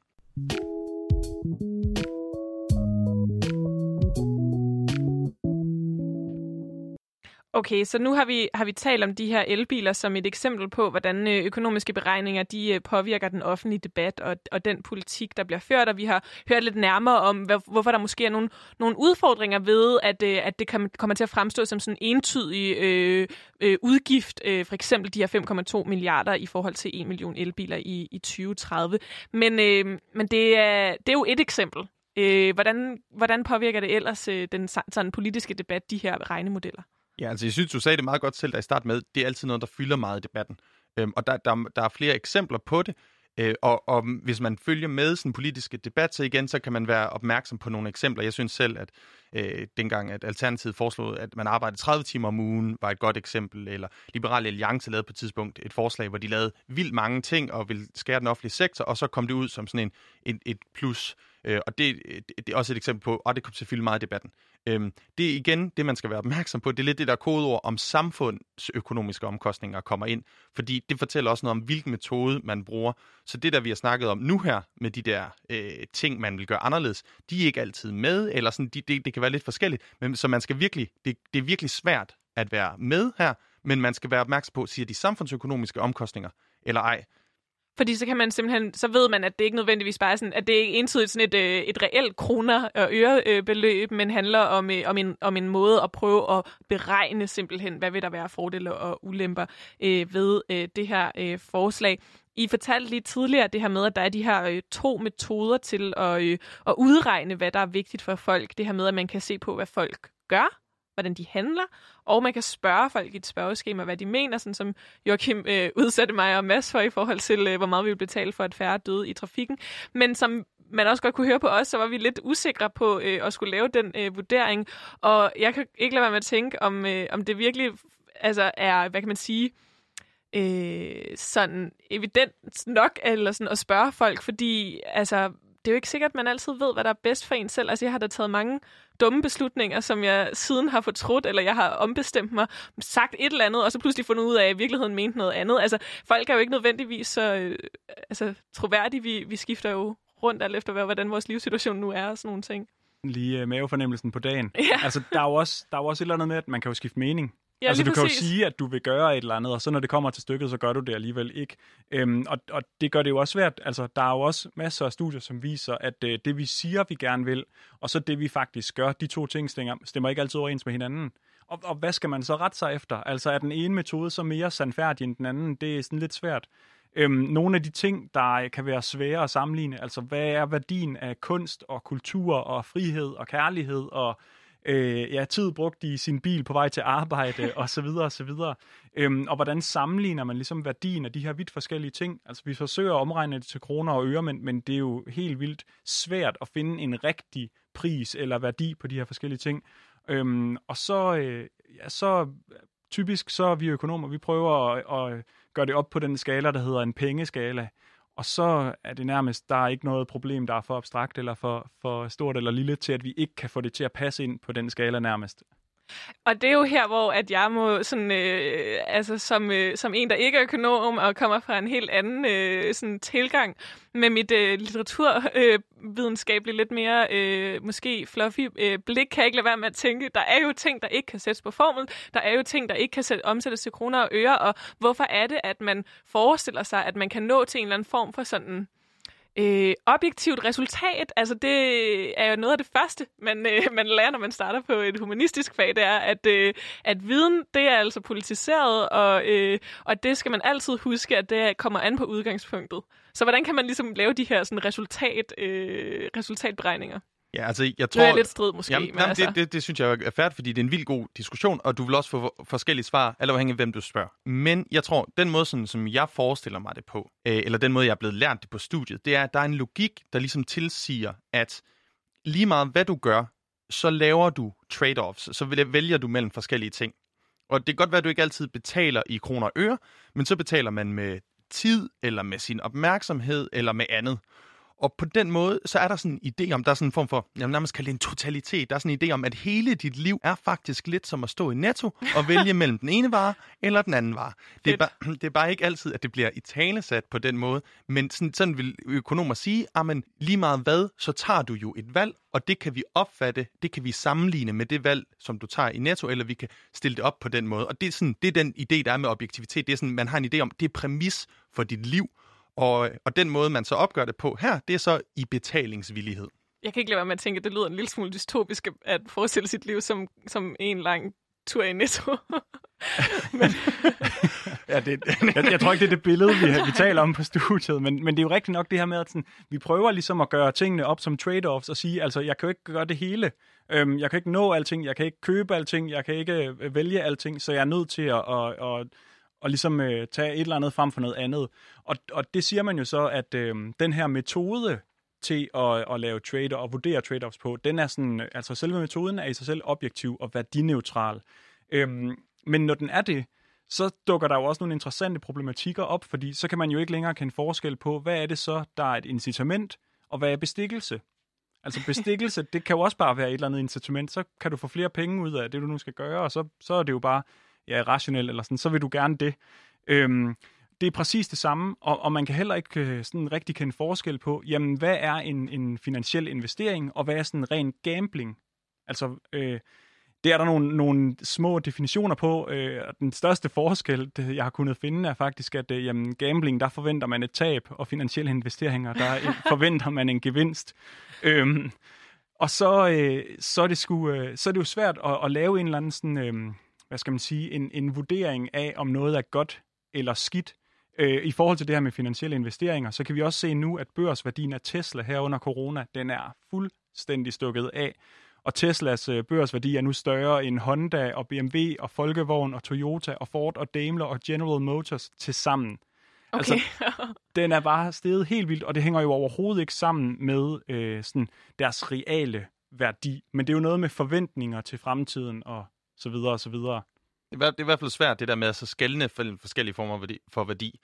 Okay, så nu har vi, har vi talt om de her elbiler som et eksempel på, hvordan øh, økonomiske beregninger de øh, påvirker den offentlige debat og, og den politik, der bliver ført, og vi har hørt lidt nærmere om, hvorfor der måske er nogle, nogle udfordringer ved, at, øh, at det kan, kommer til at fremstå som sådan en entydig øh, øh, udgift, øh, for eksempel de her 5,2 milliarder i forhold til 1 million elbiler i, i 2030. Men, øh, men det, er, det er jo et eksempel. Øh, hvordan, hvordan påvirker det ellers øh, den sådan, politiske debat, de her regnemodeller? Ja, altså jeg synes, du sagde det meget godt selv, da I start med, det er altid noget, der fylder meget i debatten. Øhm, og der, der, der er flere eksempler på det, øh, og, og hvis man følger med sådan politiske debat, så igen, så kan man være opmærksom på nogle eksempler. Jeg synes selv, at øh, dengang, at Alternativet foreslog, at man arbejdede 30 timer om ugen, var et godt eksempel, eller Liberale Alliance lavede på et tidspunkt et forslag, hvor de lavede vildt mange ting og ville skære den offentlige sektor, og så kom det ud som sådan en, en et plus Øh, og det, det, det er også et eksempel på, og det kommer fylde meget i debatten. Øh, det er igen det, man skal være opmærksom på. Det er lidt det der kodeord om samfundsøkonomiske omkostninger kommer ind, fordi det fortæller også noget om, hvilken metode man bruger. Så det, der vi har snakket om nu her, med de der øh, ting, man vil gøre anderledes, de er ikke altid med, eller sådan, de, det, det kan være lidt forskelligt, men så man skal virkelig, det, det er virkelig svært at være med her, men man skal være opmærksom på, siger de samfundsøkonomiske omkostninger, eller ej. Fordi så kan man simpelthen, så ved man, at det ikke nødvendigvis bare er sådan, at det ikke entydigt sådan et, øh, et reelt kroner- og ørebeløb, men handler om, øh, om, en, om en måde at prøve at beregne simpelthen, hvad vil der være fordele og ulemper øh, ved øh, det her øh, forslag. I fortalte lige tidligere det her med, at der er de her øh, to metoder til at, øh, at udregne, hvad der er vigtigt for folk. Det her med, at man kan se på, hvad folk gør, hvordan de handler, og man kan spørge folk i et spørgeskema, hvad de mener, sådan som Joachim øh, udsatte mig og Mads for i forhold til, øh, hvor meget vi vil betale for, at færre døde i trafikken. Men som man også godt kunne høre på os, så var vi lidt usikre på øh, at skulle lave den øh, vurdering. Og jeg kan ikke lade være med at tænke, om, øh, om det virkelig altså er, hvad kan man sige, øh, sådan evident nok eller sådan at spørge folk, fordi altså, det er jo ikke sikkert, at man altid ved, hvad der er bedst for en selv. Altså, jeg har da taget mange dumme beslutninger, som jeg siden har fortrudt, eller jeg har ombestemt mig, sagt et eller andet, og så pludselig fundet ud af, at jeg i virkeligheden mente noget andet. Altså, folk er jo ikke nødvendigvis så øh, altså, troværdige. Vi, vi skifter jo rundt alt efter, hvordan vores livssituation nu er og sådan nogle ting. Lige uh, mavefornemmelsen på dagen. Ja. Altså, der er, jo også, der er jo også et eller andet med, at man kan jo skifte mening. Ja, altså, du kan jo præcis. sige, at du vil gøre et eller andet, og så når det kommer til stykket, så gør du det alligevel ikke. Øhm, og, og det gør det jo også svært. Altså, der er jo også masser af studier, som viser, at øh, det vi siger, vi gerne vil, og så det vi faktisk gør, de to ting stemmer, stemmer ikke altid overens med hinanden. Og, og hvad skal man så rette sig efter? Altså, er den ene metode så mere sandfærdig end den anden? Det er sådan lidt svært. Øhm, nogle af de ting, der kan være svære at sammenligne, altså hvad er værdien af kunst og kultur og frihed og kærlighed og øh, ja, tid brugt i sin bil på vej til arbejde og så videre og så videre. Øhm, og hvordan sammenligner man ligesom værdien af de her vidt forskellige ting? Altså vi forsøger at omregne det til kroner og øre, men, men det er jo helt vildt svært at finde en rigtig pris eller værdi på de her forskellige ting. Øhm, og så, øh, ja, så typisk så er vi økonomer, vi prøver at, at gøre det op på den skala, der hedder en pengeskala. Og så er det nærmest, der er ikke noget problem, der er for abstrakt eller for, for stort eller lille til, at vi ikke kan få det til at passe ind på den skala nærmest. Og det er jo her, hvor at jeg må sådan, øh, altså som, øh, som en, der ikke er økonom og kommer fra en helt anden øh, sådan tilgang med mit øh, litteraturvidenskabelige, øh, lidt mere øh, måske fluffy øh, blik, kan jeg ikke lade være med at tænke, der er jo ting, der ikke kan sættes på formel, der er jo ting, der ikke kan sæt, omsættes til kroner og øre, og hvorfor er det, at man forestiller sig, at man kan nå til en eller anden form for sådan øh, objektivt resultat, altså det er jo noget af det første, man, øh, man lærer, når man starter på et humanistisk fag, det er, at, øh, at viden, det er altså politiseret, og, øh, og det skal man altid huske, at det kommer an på udgangspunktet. Så hvordan kan man ligesom lave de her sådan, resultat, øh, resultatberegninger? Ja, altså, jeg er tror... jeg lidt strid måske, Jamen, men jamen, altså- det, det, det synes jeg er færdigt, fordi det er en vild god diskussion, og du vil også få forskellige svar, alt afhængig af, hvem du spørger. Men jeg tror, den måde, sådan, som jeg forestiller mig det på, øh, eller den måde, jeg er blevet lært det på studiet, det er, at der er en logik, der ligesom tilsiger, at lige meget hvad du gør, så laver du trade-offs, så vælger du mellem forskellige ting. Og det kan godt være, at du ikke altid betaler i kroner og øre, men så betaler man med tid, eller med sin opmærksomhed, eller med andet. Og på den måde, så er der sådan en idé om, der er sådan en form for, jeg nærmest kalde det en totalitet. Der er sådan en idé om, at hele dit liv er faktisk lidt som at stå i netto og vælge mellem den ene vare eller den anden vare. Det er, bare, det er bare ikke altid, at det bliver i talesat på den måde, men sådan, sådan vil økonomer sige, at lige meget hvad, så tager du jo et valg, og det kan vi opfatte, det kan vi sammenligne med det valg, som du tager i netto, eller vi kan stille det op på den måde. Og det er, sådan, det er den idé, der er med objektivitet. Det er sådan, man har en idé om, det er præmis for dit liv, og, og den måde, man så opgør det på her, det er så i betalingsvillighed. Jeg kan ikke lade være med at tænke, at det lyder en lille smule dystopisk at forestille sit liv som, som en lang tur i Netto. Men, Ja, det, jeg, jeg tror ikke, det er det billede, vi, vi taler om på studiet, men, men det er jo rigtigt nok det her med, at sådan, vi prøver ligesom at gøre tingene op som trade-offs og sige, altså, jeg kan jo ikke gøre det hele. Øhm, jeg kan ikke nå alting, jeg kan ikke købe alting, jeg kan ikke øh, vælge alting, så jeg er nødt til at, at, at, og ligesom øh, tage et eller andet frem for noget andet. Og, og det siger man jo så, at øh, den her metode til at, at lave trade og vurdere trade-offs på, den er sådan, øh, altså selve metoden er i sig selv objektiv og værdineutral. Øhm, men når den er det, så dukker der jo også nogle interessante problematikker op, fordi så kan man jo ikke længere kende forskel på, hvad er det så, der er et incitament, og hvad er bestikkelse. Altså bestikkelse, det kan jo også bare være et eller andet incitament. Så kan du få flere penge ud af det, du nu skal gøre, og så, så er det jo bare ja, rationelt, eller sådan, så vil du gerne det. Øhm, det er præcis det samme, og, og man kan heller ikke øh, sådan rigtig kende forskel på, jamen, hvad er en, en finansiel investering, og hvad er sådan ren gambling? Altså, øh, det er der nogle, nogle små definitioner på, øh, og den største forskel, det, jeg har kunnet finde, er faktisk, at øh, jamen, gambling, der forventer man et tab, og finansielle investeringer, der forventer man en gevinst. Øhm, og så, øh, så, er det sgu, øh, så er det jo svært at, at lave en eller anden sådan, øh, hvad skal man sige, en, en vurdering af, om noget er godt eller skidt. Øh, I forhold til det her med finansielle investeringer, så kan vi også se nu, at børsværdien af Tesla her under corona, den er fuldstændig stukket af. Og Teslas øh, børsværdi er nu større end Honda og BMW og Folkevogn og Toyota og Ford og Daimler og General Motors til sammen. Okay. Altså, den er bare steget helt vildt, og det hænger jo overhovedet ikke sammen med øh, sådan deres reale værdi. Men det er jo noget med forventninger til fremtiden og så videre og så videre. Det er, det er i hvert fald svært, det der med at så skældne for forskellige former værdi, for værdi,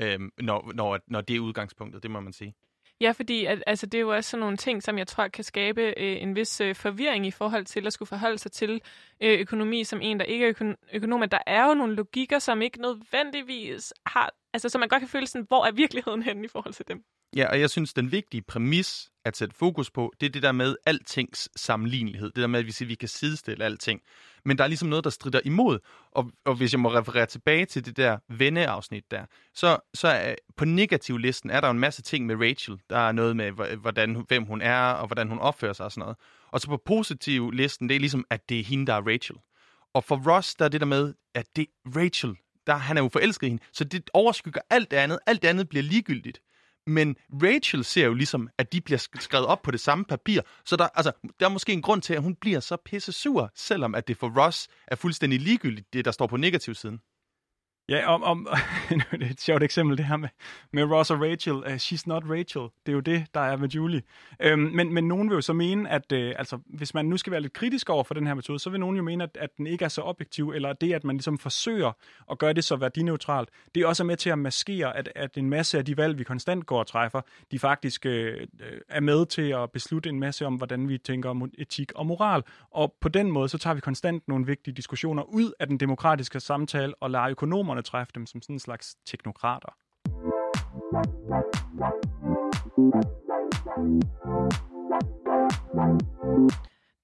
øh, når, når, når det er udgangspunktet, det må man sige. Ja, fordi at, altså, det er jo også sådan nogle ting, som jeg tror kan skabe øh, en vis øh, forvirring i forhold til at skulle forholde sig til øh, økonomi som en, der ikke er økonom. økonom. Der er jo nogle logikker, som ikke nødvendigvis har... Altså, så man godt kan føle sådan, hvor er virkeligheden henne i forhold til dem? Ja, og jeg synes, den vigtige præmis at sætte fokus på, det er det der med altings sammenlignelighed. Det der med, at vi, siger, at vi kan sidestille alting. Men der er ligesom noget, der strider imod. Og, og hvis jeg må referere tilbage til det der venneafsnit der, så, så er, på negativlisten er der en masse ting med Rachel. Der er noget med, hvordan, hvem hun er, og hvordan hun opfører sig og sådan noget. Og så på positivlisten, det er ligesom, at det er hende, der er Rachel. Og for Ross, der er det der med, at det Rachel, der, han er jo forelsket i hende, så det overskygger alt det andet. Alt det andet bliver ligegyldigt. Men Rachel ser jo ligesom, at de bliver skrevet op på det samme papir. Så der, altså, der er måske en grund til, at hun bliver så pisse sur, selvom at det for Ross er fuldstændig ligegyldigt, det der står på negativsiden. Ja, om, om det er et sjovt eksempel, det her med, med Ross og Rachel. Uh, she's not Rachel. Det er jo det, der er med Julie. Øhm, men, men nogen vil jo så mene, at øh, altså, hvis man nu skal være lidt kritisk over for den her metode, så vil nogen jo mene, at, at den ikke er så objektiv, eller det, at man ligesom forsøger at gøre det så værdineutralt, det er også med til at maskere, at, at en masse af de valg, vi konstant går og træffer, de faktisk øh, øh, er med til at beslutte en masse om, hvordan vi tænker om etik og moral. Og på den måde, så tager vi konstant nogle vigtige diskussioner ud af den demokratiske samtale og lader økonomer forbrugerne træffe dem som sådan en slags teknokrater.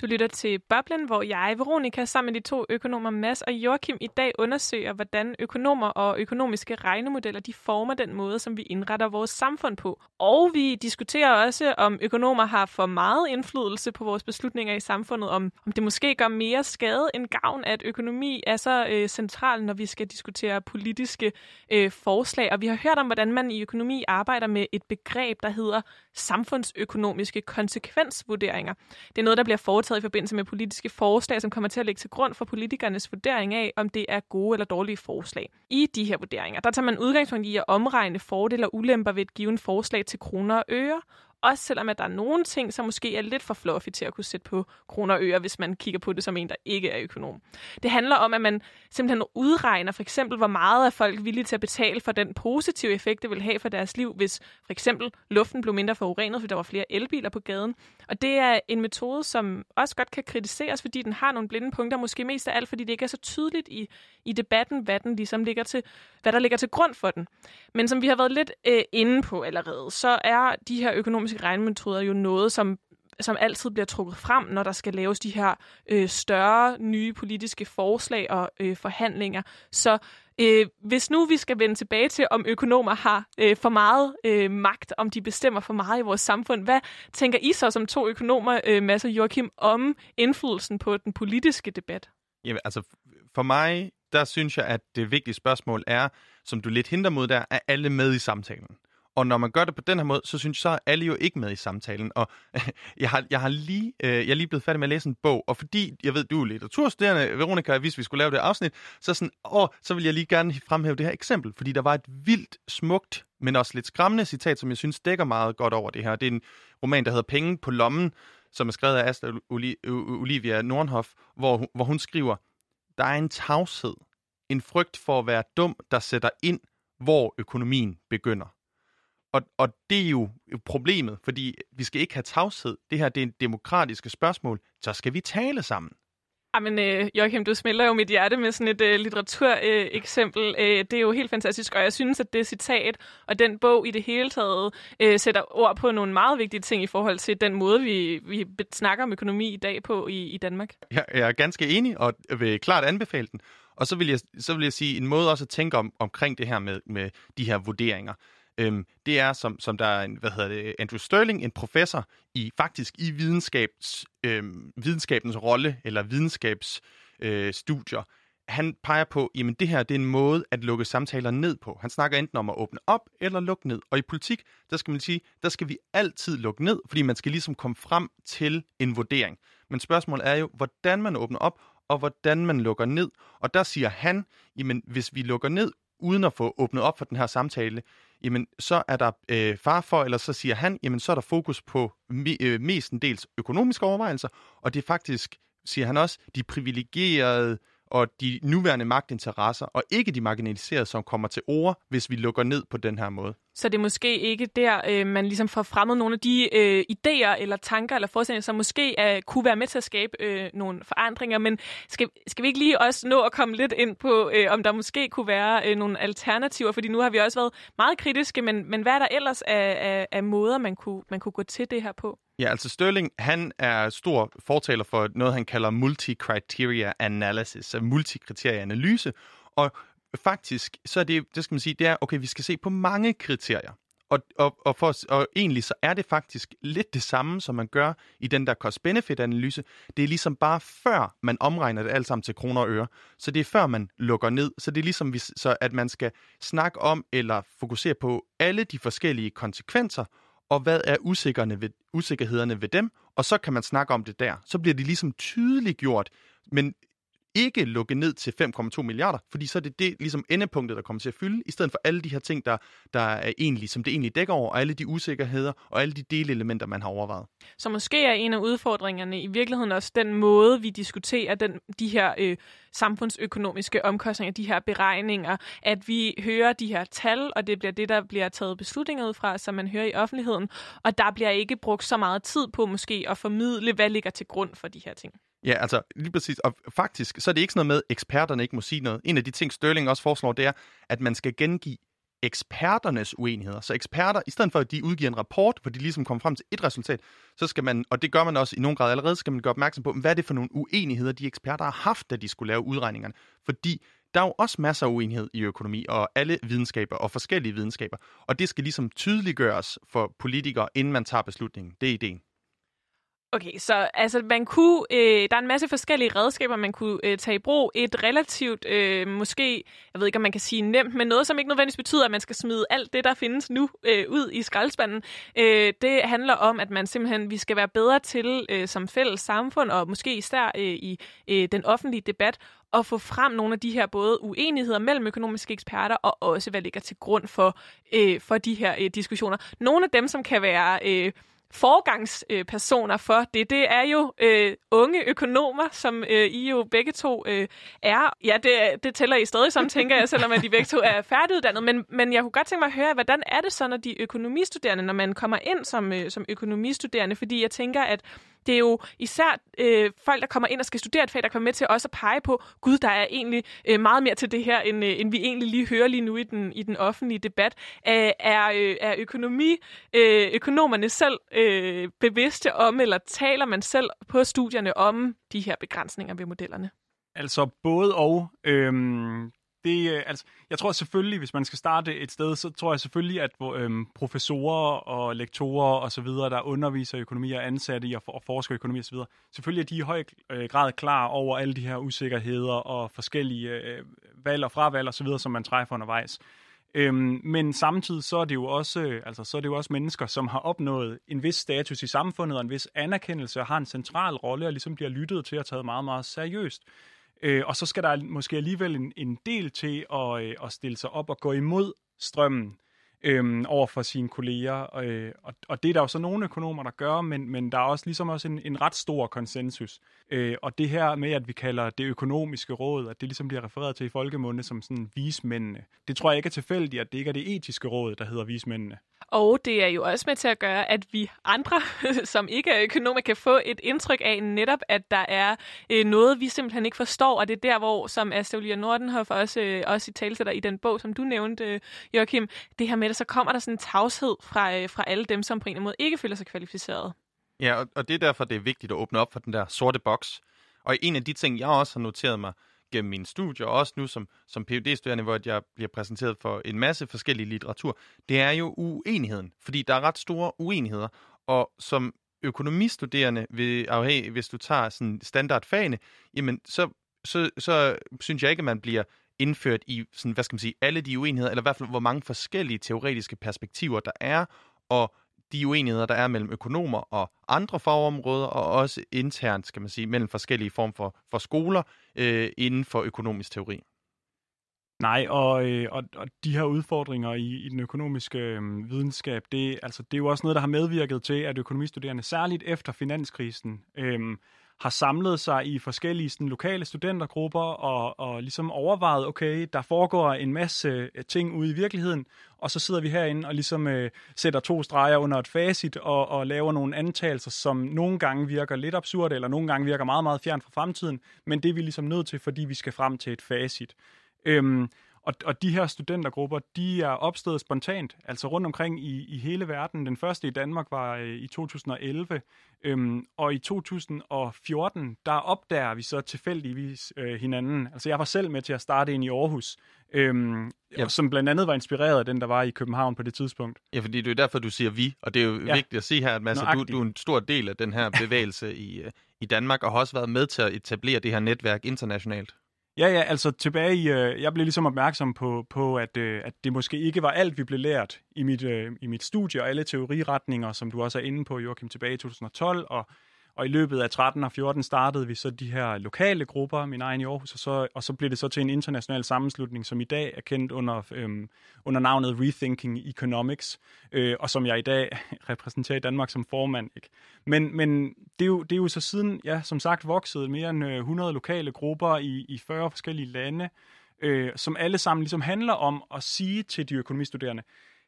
Du lytter til Boblen, hvor jeg, Veronika, sammen med de to økonomer Mads og Joachim i dag undersøger, hvordan økonomer og økonomiske regnemodeller de former den måde, som vi indretter vores samfund på. Og vi diskuterer også, om økonomer har for meget indflydelse på vores beslutninger i samfundet, om, om det måske gør mere skade end gavn, at økonomi er så øh, central, når vi skal diskutere politiske øh, forslag. Og vi har hørt om, hvordan man i økonomi arbejder med et begreb, der hedder samfundsøkonomiske konsekvensvurderinger. Det er noget, der bliver foretaget i forbindelse med politiske forslag, som kommer til at ligge til grund for politikernes vurdering af, om det er gode eller dårlige forslag. I de her vurderinger, der tager man udgangspunkt i at omregne fordele og ulemper ved et givet forslag til kroner og øre, også selvom at der er nogle ting, som måske er lidt for fluffy til at kunne sætte på kroner og øre, hvis man kigger på det som en, der ikke er økonom. Det handler om, at man simpelthen udregner for eksempel, hvor meget er folk villige til at betale for den positive effekt, det vil have for deres liv, hvis for eksempel luften blev mindre forurenet, fordi der var flere elbiler på gaden. Og det er en metode, som også godt kan kritiseres, fordi den har nogle blinde punkter, måske mest af alt, fordi det ikke er så tydeligt i, i debatten, hvad, den ligesom ligger til, hvad der ligger til grund for den. Men som vi har været lidt øh, inde på allerede, så er de her økonomiske regnemetoder jo noget, som som altid bliver trukket frem, når der skal laves de her øh, større nye politiske forslag og øh, forhandlinger. Så øh, hvis nu vi skal vende tilbage til, om økonomer har øh, for meget øh, magt, om de bestemmer for meget i vores samfund, hvad tænker I så som to økonomer, øh, Mads og Joachim, om indflydelsen på den politiske debat? Jamen, altså, for mig, der synes jeg, at det vigtige spørgsmål er, som du lidt hinder mod der, er alle med i samtalen. Og når man gør det på den her måde, så synes jeg, så er alle jo ikke med i samtalen. Og jeg, har, jeg, har lige, øh, jeg er lige blevet færdig med at læse en bog, og fordi jeg ved, du er litteraturstuderende, Veronica, hvis vi skulle lave det afsnit, så, sådan, åh, så vil jeg lige gerne fremhæve det her eksempel, fordi der var et vildt smukt, men også lidt skræmmende citat, som jeg synes dækker meget godt over det her. Det er en roman, der hedder Penge på lommen, som er skrevet af Asta Olivia Nordhoff, hvor, hvor hun skriver, der er en tavshed, en frygt for at være dum, der sætter ind, hvor økonomien begynder og, og det er jo problemet, fordi vi skal ikke have tavshed. Det her det er en demokratiske spørgsmål, så skal vi tale sammen. Jamen, øh, Joachim, du smelter jo mit hjerte med sådan et øh, litteratureksempel. Øh, øh, det er jo helt fantastisk, og jeg synes, at det citat og den bog i det hele taget øh, sætter ord på nogle meget vigtige ting i forhold til den måde, vi, vi snakker om økonomi i dag på i, i Danmark. Jeg, jeg er ganske enig, og vil klart anbefale den. Og så vil jeg, så vil jeg sige en måde også at tænke om, omkring det her med, med de her vurderinger. Øhm, det er, som, som der er en, hvad hedder det, Andrew Sterling, en professor i faktisk i videnskabs, øhm, videnskabens rolle, eller videnskabsstudier. Øh, han peger på, jamen det her det er en måde at lukke samtaler ned på. Han snakker enten om at åbne op eller lukke ned. Og i politik, der skal man sige, der skal vi altid lukke ned, fordi man skal ligesom komme frem til en vurdering. Men spørgsmålet er jo, hvordan man åbner op, og hvordan man lukker ned. Og der siger han, jamen hvis vi lukker ned uden at få åbnet op for den her samtale, jamen så er der øh, far for, eller så siger han, jamen så er der fokus på me, øh, mestendels økonomiske overvejelser, og det er faktisk, siger han også, de privilegerede og de nuværende magtinteresser, og ikke de marginaliserede, som kommer til ord, hvis vi lukker ned på den her måde. Så det er måske ikke der, øh, man ligesom får fremmet nogle af de øh, idéer eller tanker eller forestillinger, som måske øh, kunne være med til at skabe øh, nogle forandringer. Men skal, skal vi ikke lige også nå at komme lidt ind på, øh, om der måske kunne være øh, nogle alternativer? Fordi nu har vi også været meget kritiske, men, men hvad er der ellers af, af, af måder, man kunne, man kunne gå til det her på? Ja, altså Sterling, han er stor fortaler for noget, han kalder multi-criteria analysis, så multikriterieanalyse. Og faktisk, så er det, det skal man sige, det er, okay, vi skal se på mange kriterier. Og, og, og, for, og egentlig så er det faktisk lidt det samme, som man gør i den der cost-benefit-analyse. Det er ligesom bare før man omregner det alt sammen til kroner og øre. Så det er før man lukker ned. Så det er ligesom, så at man skal snakke om eller fokusere på alle de forskellige konsekvenser, og hvad er usikkerne ved, usikkerhederne ved dem, og så kan man snakke om det der. Så bliver det ligesom tydeligt gjort, men ikke lukke ned til 5,2 milliarder, fordi så er det det ligesom endepunktet, der kommer til at fylde, i stedet for alle de her ting, der, der er egentlig, som det egentlig dækker over, og alle de usikkerheder og alle de delelementer, man har overvejet. Så måske er en af udfordringerne i virkeligheden også den måde, vi diskuterer den, de her øh, samfundsøkonomiske omkostninger, de her beregninger, at vi hører de her tal, og det bliver det, der bliver taget beslutninger ud fra, som man hører i offentligheden, og der bliver ikke brugt så meget tid på måske at formidle, hvad ligger til grund for de her ting. Ja, altså lige præcis. Og faktisk, så er det ikke sådan noget med, at eksperterne ikke må sige noget. En af de ting, Sterling også foreslår, det er, at man skal gengive eksperternes uenigheder. Så eksperter, i stedet for at de udgiver en rapport, hvor de ligesom kommer frem til et resultat, så skal man, og det gør man også i nogen grad allerede, skal man gøre opmærksom på, hvad er det for nogle uenigheder, de eksperter har haft, da de skulle lave udregningerne. Fordi der er jo også masser af uenighed i økonomi og alle videnskaber og forskellige videnskaber. Og det skal ligesom tydeliggøres for politikere, inden man tager beslutningen. Det er ideen. Okay, så altså man kunne, øh, der er en masse forskellige redskaber, man kunne øh, tage i brug. Et relativt, øh, måske, jeg ved ikke, om man kan sige nemt, men noget, som ikke nødvendigvis betyder, at man skal smide alt det, der findes nu, øh, ud i skraldespanden. Øh, det handler om, at man simpelthen, vi skal være bedre til øh, som fælles samfund, og måske især øh, i øh, den offentlige debat, at få frem nogle af de her både uenigheder mellem økonomiske eksperter, og også hvad ligger til grund for, øh, for de her øh, diskussioner. Nogle af dem, som kan være... Øh, forgangspersoner for det, det er jo øh, unge økonomer, som øh, I jo begge to øh, er. Ja, det, det tæller I stadig som, tænker jeg, selvom at de begge to er færdiguddannet. Men, men jeg kunne godt tænke mig at høre, hvordan er det så, når de økonomistuderende, når man kommer ind som, øh, som økonomistuderende? Fordi jeg tænker, at det er jo især øh, folk, der kommer ind og skal studere et fag, der kommer med til også at pege på, gud, der er egentlig øh, meget mere til det her, end, øh, end vi egentlig lige hører lige nu i den, i den offentlige debat. Øh, er, øh, er økonomi, øh, økonomerne selv øh, bevidste om, eller taler man selv på studierne om de her begrænsninger ved modellerne? Altså både og. Øhm, det, øh, altså, jeg tror selvfølgelig, hvis man skal starte et sted, så tror jeg selvfølgelig, at øhm, professorer og lektorer og så videre, der underviser i økonomi og ansatte i og, for, i økonomi og så videre, selvfølgelig er de i høj øh, grad klar over alle de her usikkerheder og forskellige øh, valg og fravalg og så videre, som man træffer undervejs. Øhm, men samtidig så er det jo også, øh, altså, så er det jo også mennesker, som har opnået en vis status i samfundet og en vis anerkendelse og har en central rolle og ligesom bliver lyttet til og taget meget, meget seriøst. Øh, og så skal der måske alligevel en, en del til at, øh, at stille sig op og gå imod strømmen øhm, over for sine kolleger. Øh, og, og det er der jo så nogle økonomer, der gør, men, men der er også ligesom også en, en ret stor konsensus. Øh, og det her med, at vi kalder det økonomiske råd, at det ligesom bliver refereret til i folkemunde som sådan vismændene, det tror jeg ikke er tilfældigt, at det ikke er det etiske råd, der hedder vismændene. Og det er jo også med til at gøre, at vi andre, som ikke er økonomer, kan få et indtryk af netop, at der er øh, noget, vi simpelthen ikke forstår. Og det er der, hvor, som Astolia Nordenhoff også, øh, også i talsætter i den bog, som du nævnte, øh, Joachim, det her med, det, så kommer der sådan en tavshed fra, øh, fra alle dem, som på en eller anden måde ikke føler sig kvalificeret. Ja, og, og det er derfor, det er vigtigt at åbne op for den der sorte boks. Og en af de ting, jeg også har noteret mig gennem mine studier, og også nu som, som phd studerende hvor jeg bliver præsenteret for en masse forskellige litteratur, det er jo uenigheden. Fordi der er ret store uenigheder. Og som økonomistuderende, ved, afhæng, hvis du tager sådan standardfagene, jamen så, så, så synes jeg ikke, at man bliver indført i sådan, hvad skal man sige, alle de uenigheder, eller i hvert fald hvor mange forskellige teoretiske perspektiver der er, og de uenigheder, der er mellem økonomer og andre fagområder, og også internt, skal man sige, mellem forskellige former for, for skoler øh, inden for økonomisk teori. Nej, og, øh, og, og de her udfordringer i, i den økonomiske øh, videnskab, det, altså, det er jo også noget, der har medvirket til, at økonomistuderende, særligt efter finanskrisen, øh, har samlet sig i forskellige sådan, lokale studentergrupper og, og ligesom overvejet, okay, der foregår en masse øh, ting ude i virkeligheden, og så sidder vi herinde og ligesom øh, sætter to streger under et facit og, og laver nogle antagelser, som nogle gange virker lidt absurde, eller nogle gange virker meget, meget fjern fra fremtiden, men det er vi ligesom nødt til, fordi vi skal frem til et facit. Øhm, og, og de her studentergrupper, de er opstået spontant, altså rundt omkring i, i hele verden. Den første i Danmark var øh, i 2011, øhm, og i 2014, der opdager vi så tilfældigvis øh, hinanden. Altså jeg var selv med til at starte ind i Aarhus, øhm, ja. som blandt andet var inspireret af den, der var i København på det tidspunkt. Ja, fordi det er derfor, du siger vi, og det er jo ja. vigtigt at sige her, at Mads, du, du er en stor del af den her bevægelse i, øh, i Danmark, og har også været med til at etablere det her netværk internationalt. Ja, ja, altså tilbage i, øh, jeg blev ligesom opmærksom på, på at, øh, at det måske ikke var alt, vi blev lært i mit, øh, i mit studie, og alle teoriretninger, som du også er inde på, Joachim, tilbage i 2012, og og i løbet af 13 og 14 startede vi så de her lokale grupper, min egen i Aarhus, og så, og så blev det så til en international sammenslutning, som i dag er kendt under, øhm, under navnet Rethinking Economics, øh, og som jeg i dag repræsenterer i Danmark som formand. Ikke? Men, men det, er jo, det er jo så siden, ja, som sagt, vokset mere end øh, 100 lokale grupper i, i 40 forskellige lande, øh, som alle sammen ligesom handler om at sige til de økonomistuderende,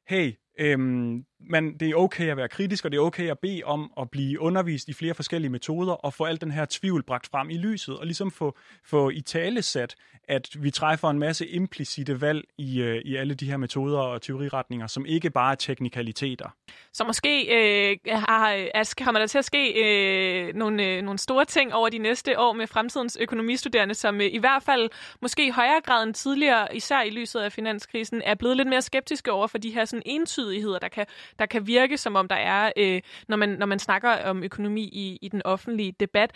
hey, øhm, man, det er okay at være kritisk, og det er okay at bede om at blive undervist i flere forskellige metoder, og få al den her tvivl bragt frem i lyset, og ligesom få, få i tale sat, at vi træffer en masse implicite valg i, øh, i alle de her metoder og teoriretninger, som ikke bare er teknikaliteter. Så måske øh, har, altså, kommer der til at ske øh, nogle, øh, nogle store ting over de næste år med fremtidens økonomistuderende, som øh, i hvert fald måske i højere grad end tidligere, især i lyset af finanskrisen, er blevet lidt mere skeptiske over for de her sådan entydigheder, der kan, der kan virke som om der er, øh, når, man, når man snakker om økonomi i, i den offentlige debat.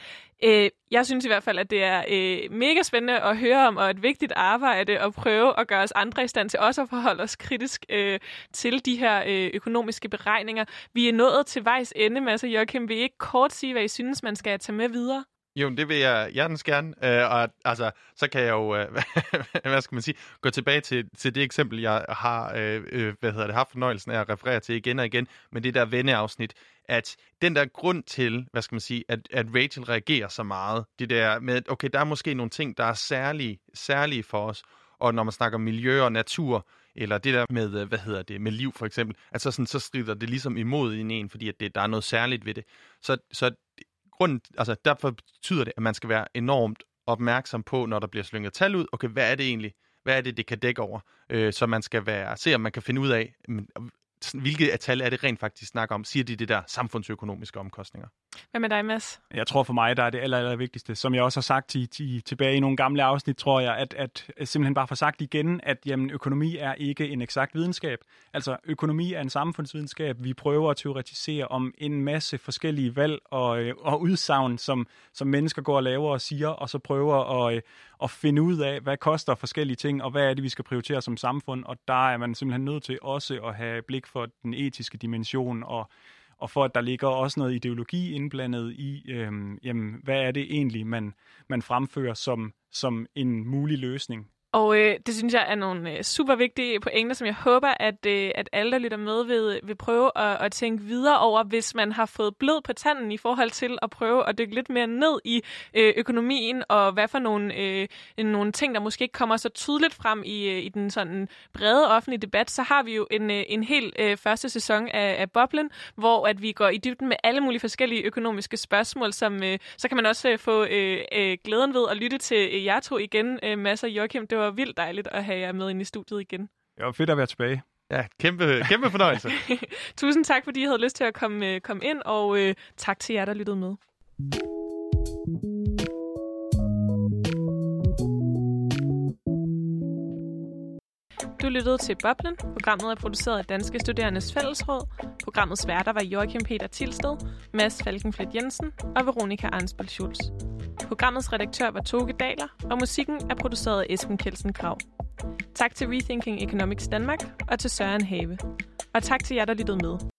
Øh, jeg synes i hvert fald, at det er øh, mega spændende at høre om, og et vigtigt arbejde at prøve at gøre os andre i stand til også at forholde os kritisk øh, til de her øh, økonomiske beregninger. Vi er nået til vejs ende, Mads og Joachim. Vil I ikke kort sige, hvad I synes, man skal tage med videre? Jo, det vil jeg hjertens gerne. Øh, og altså, så kan jeg jo, øh, hvad skal man sige, gå tilbage til, til det eksempel, jeg har øh, øh, hvad hedder det, haft fornøjelsen af at referere til igen og igen, med det der venneafsnit, at den der grund til, hvad skal man sige, at, at Rachel reagerer så meget, det der med, okay, der er måske nogle ting, der er særlige, særlige for os, og når man snakker miljø og natur, eller det der med, øh, hvad hedder det, med liv for eksempel, at så, sådan, så strider det ligesom imod en en, fordi at det, der er noget særligt ved det. Så, så grund, altså derfor betyder det, at man skal være enormt opmærksom på, når der bliver slynget tal ud, okay, hvad er det egentlig, hvad er det, det kan dække over? Øh, så man skal være, se, om man kan finde ud af, hvilke af tal er det rent faktisk snakker om? Siger de det der samfundsøkonomiske omkostninger? Hvad med dig, Mads? Jeg tror for mig, der er det aller, aller vigtigste, som jeg også har sagt i, i, tilbage i nogle gamle afsnit, tror jeg, at, at simpelthen bare få sagt igen, at jamen, økonomi er ikke en eksakt videnskab. Altså, økonomi er en samfundsvidenskab. Vi prøver at teoretisere om en masse forskellige valg og, øh, og udsagn, som, som mennesker går og laver og siger, og så prøver at, øh, at finde ud af, hvad koster forskellige ting, og hvad er det, vi skal prioritere som samfund. Og der er man simpelthen nødt til også at have blik for den etiske dimension og og for at der ligger også noget ideologi indblandet i, øhm, jamen, hvad er det egentlig, man, man fremfører som, som en mulig løsning. Og øh, det synes jeg er nogle øh, super vigtige pointer, som jeg håber, at, øh, at alle, der lytter med, vil, vil prøve at, at tænke videre over, hvis man har fået blod på tanden i forhold til at prøve at dykke lidt mere ned i øh, økonomien, og hvad for nogle, øh, nogle ting, der måske ikke kommer så tydeligt frem i, øh, i den sådan brede offentlige debat, så har vi jo en, øh, en helt øh, første sæson af, af Boblen, hvor at vi går i dybden med alle mulige forskellige økonomiske spørgsmål, som øh, så kan man også øh, få øh, øh, glæden ved at lytte til øh, jer to igen, øh, Mads og Joachim. Det var vildt dejligt at have jer med ind i studiet igen. Det var fedt at være tilbage. Ja, kæmpe, kæmpe fornøjelse. Tusind tak, fordi I havde lyst til at komme, øh, komme ind, og øh, tak til jer, der lyttede med. Du lyttede til Boblen. Programmet er produceret af Danske Studerendes Fællesråd. Programmets værter var Joachim Peter Tilsted, Mads Falkenflet Jensen og Veronika Arnsbold Schulz. Programmets redaktør var Toge Daler, og musikken er produceret af Esben Kelsen Krav. Tak til Rethinking Economics Danmark og til Søren Have. Og tak til jer, der lyttede med.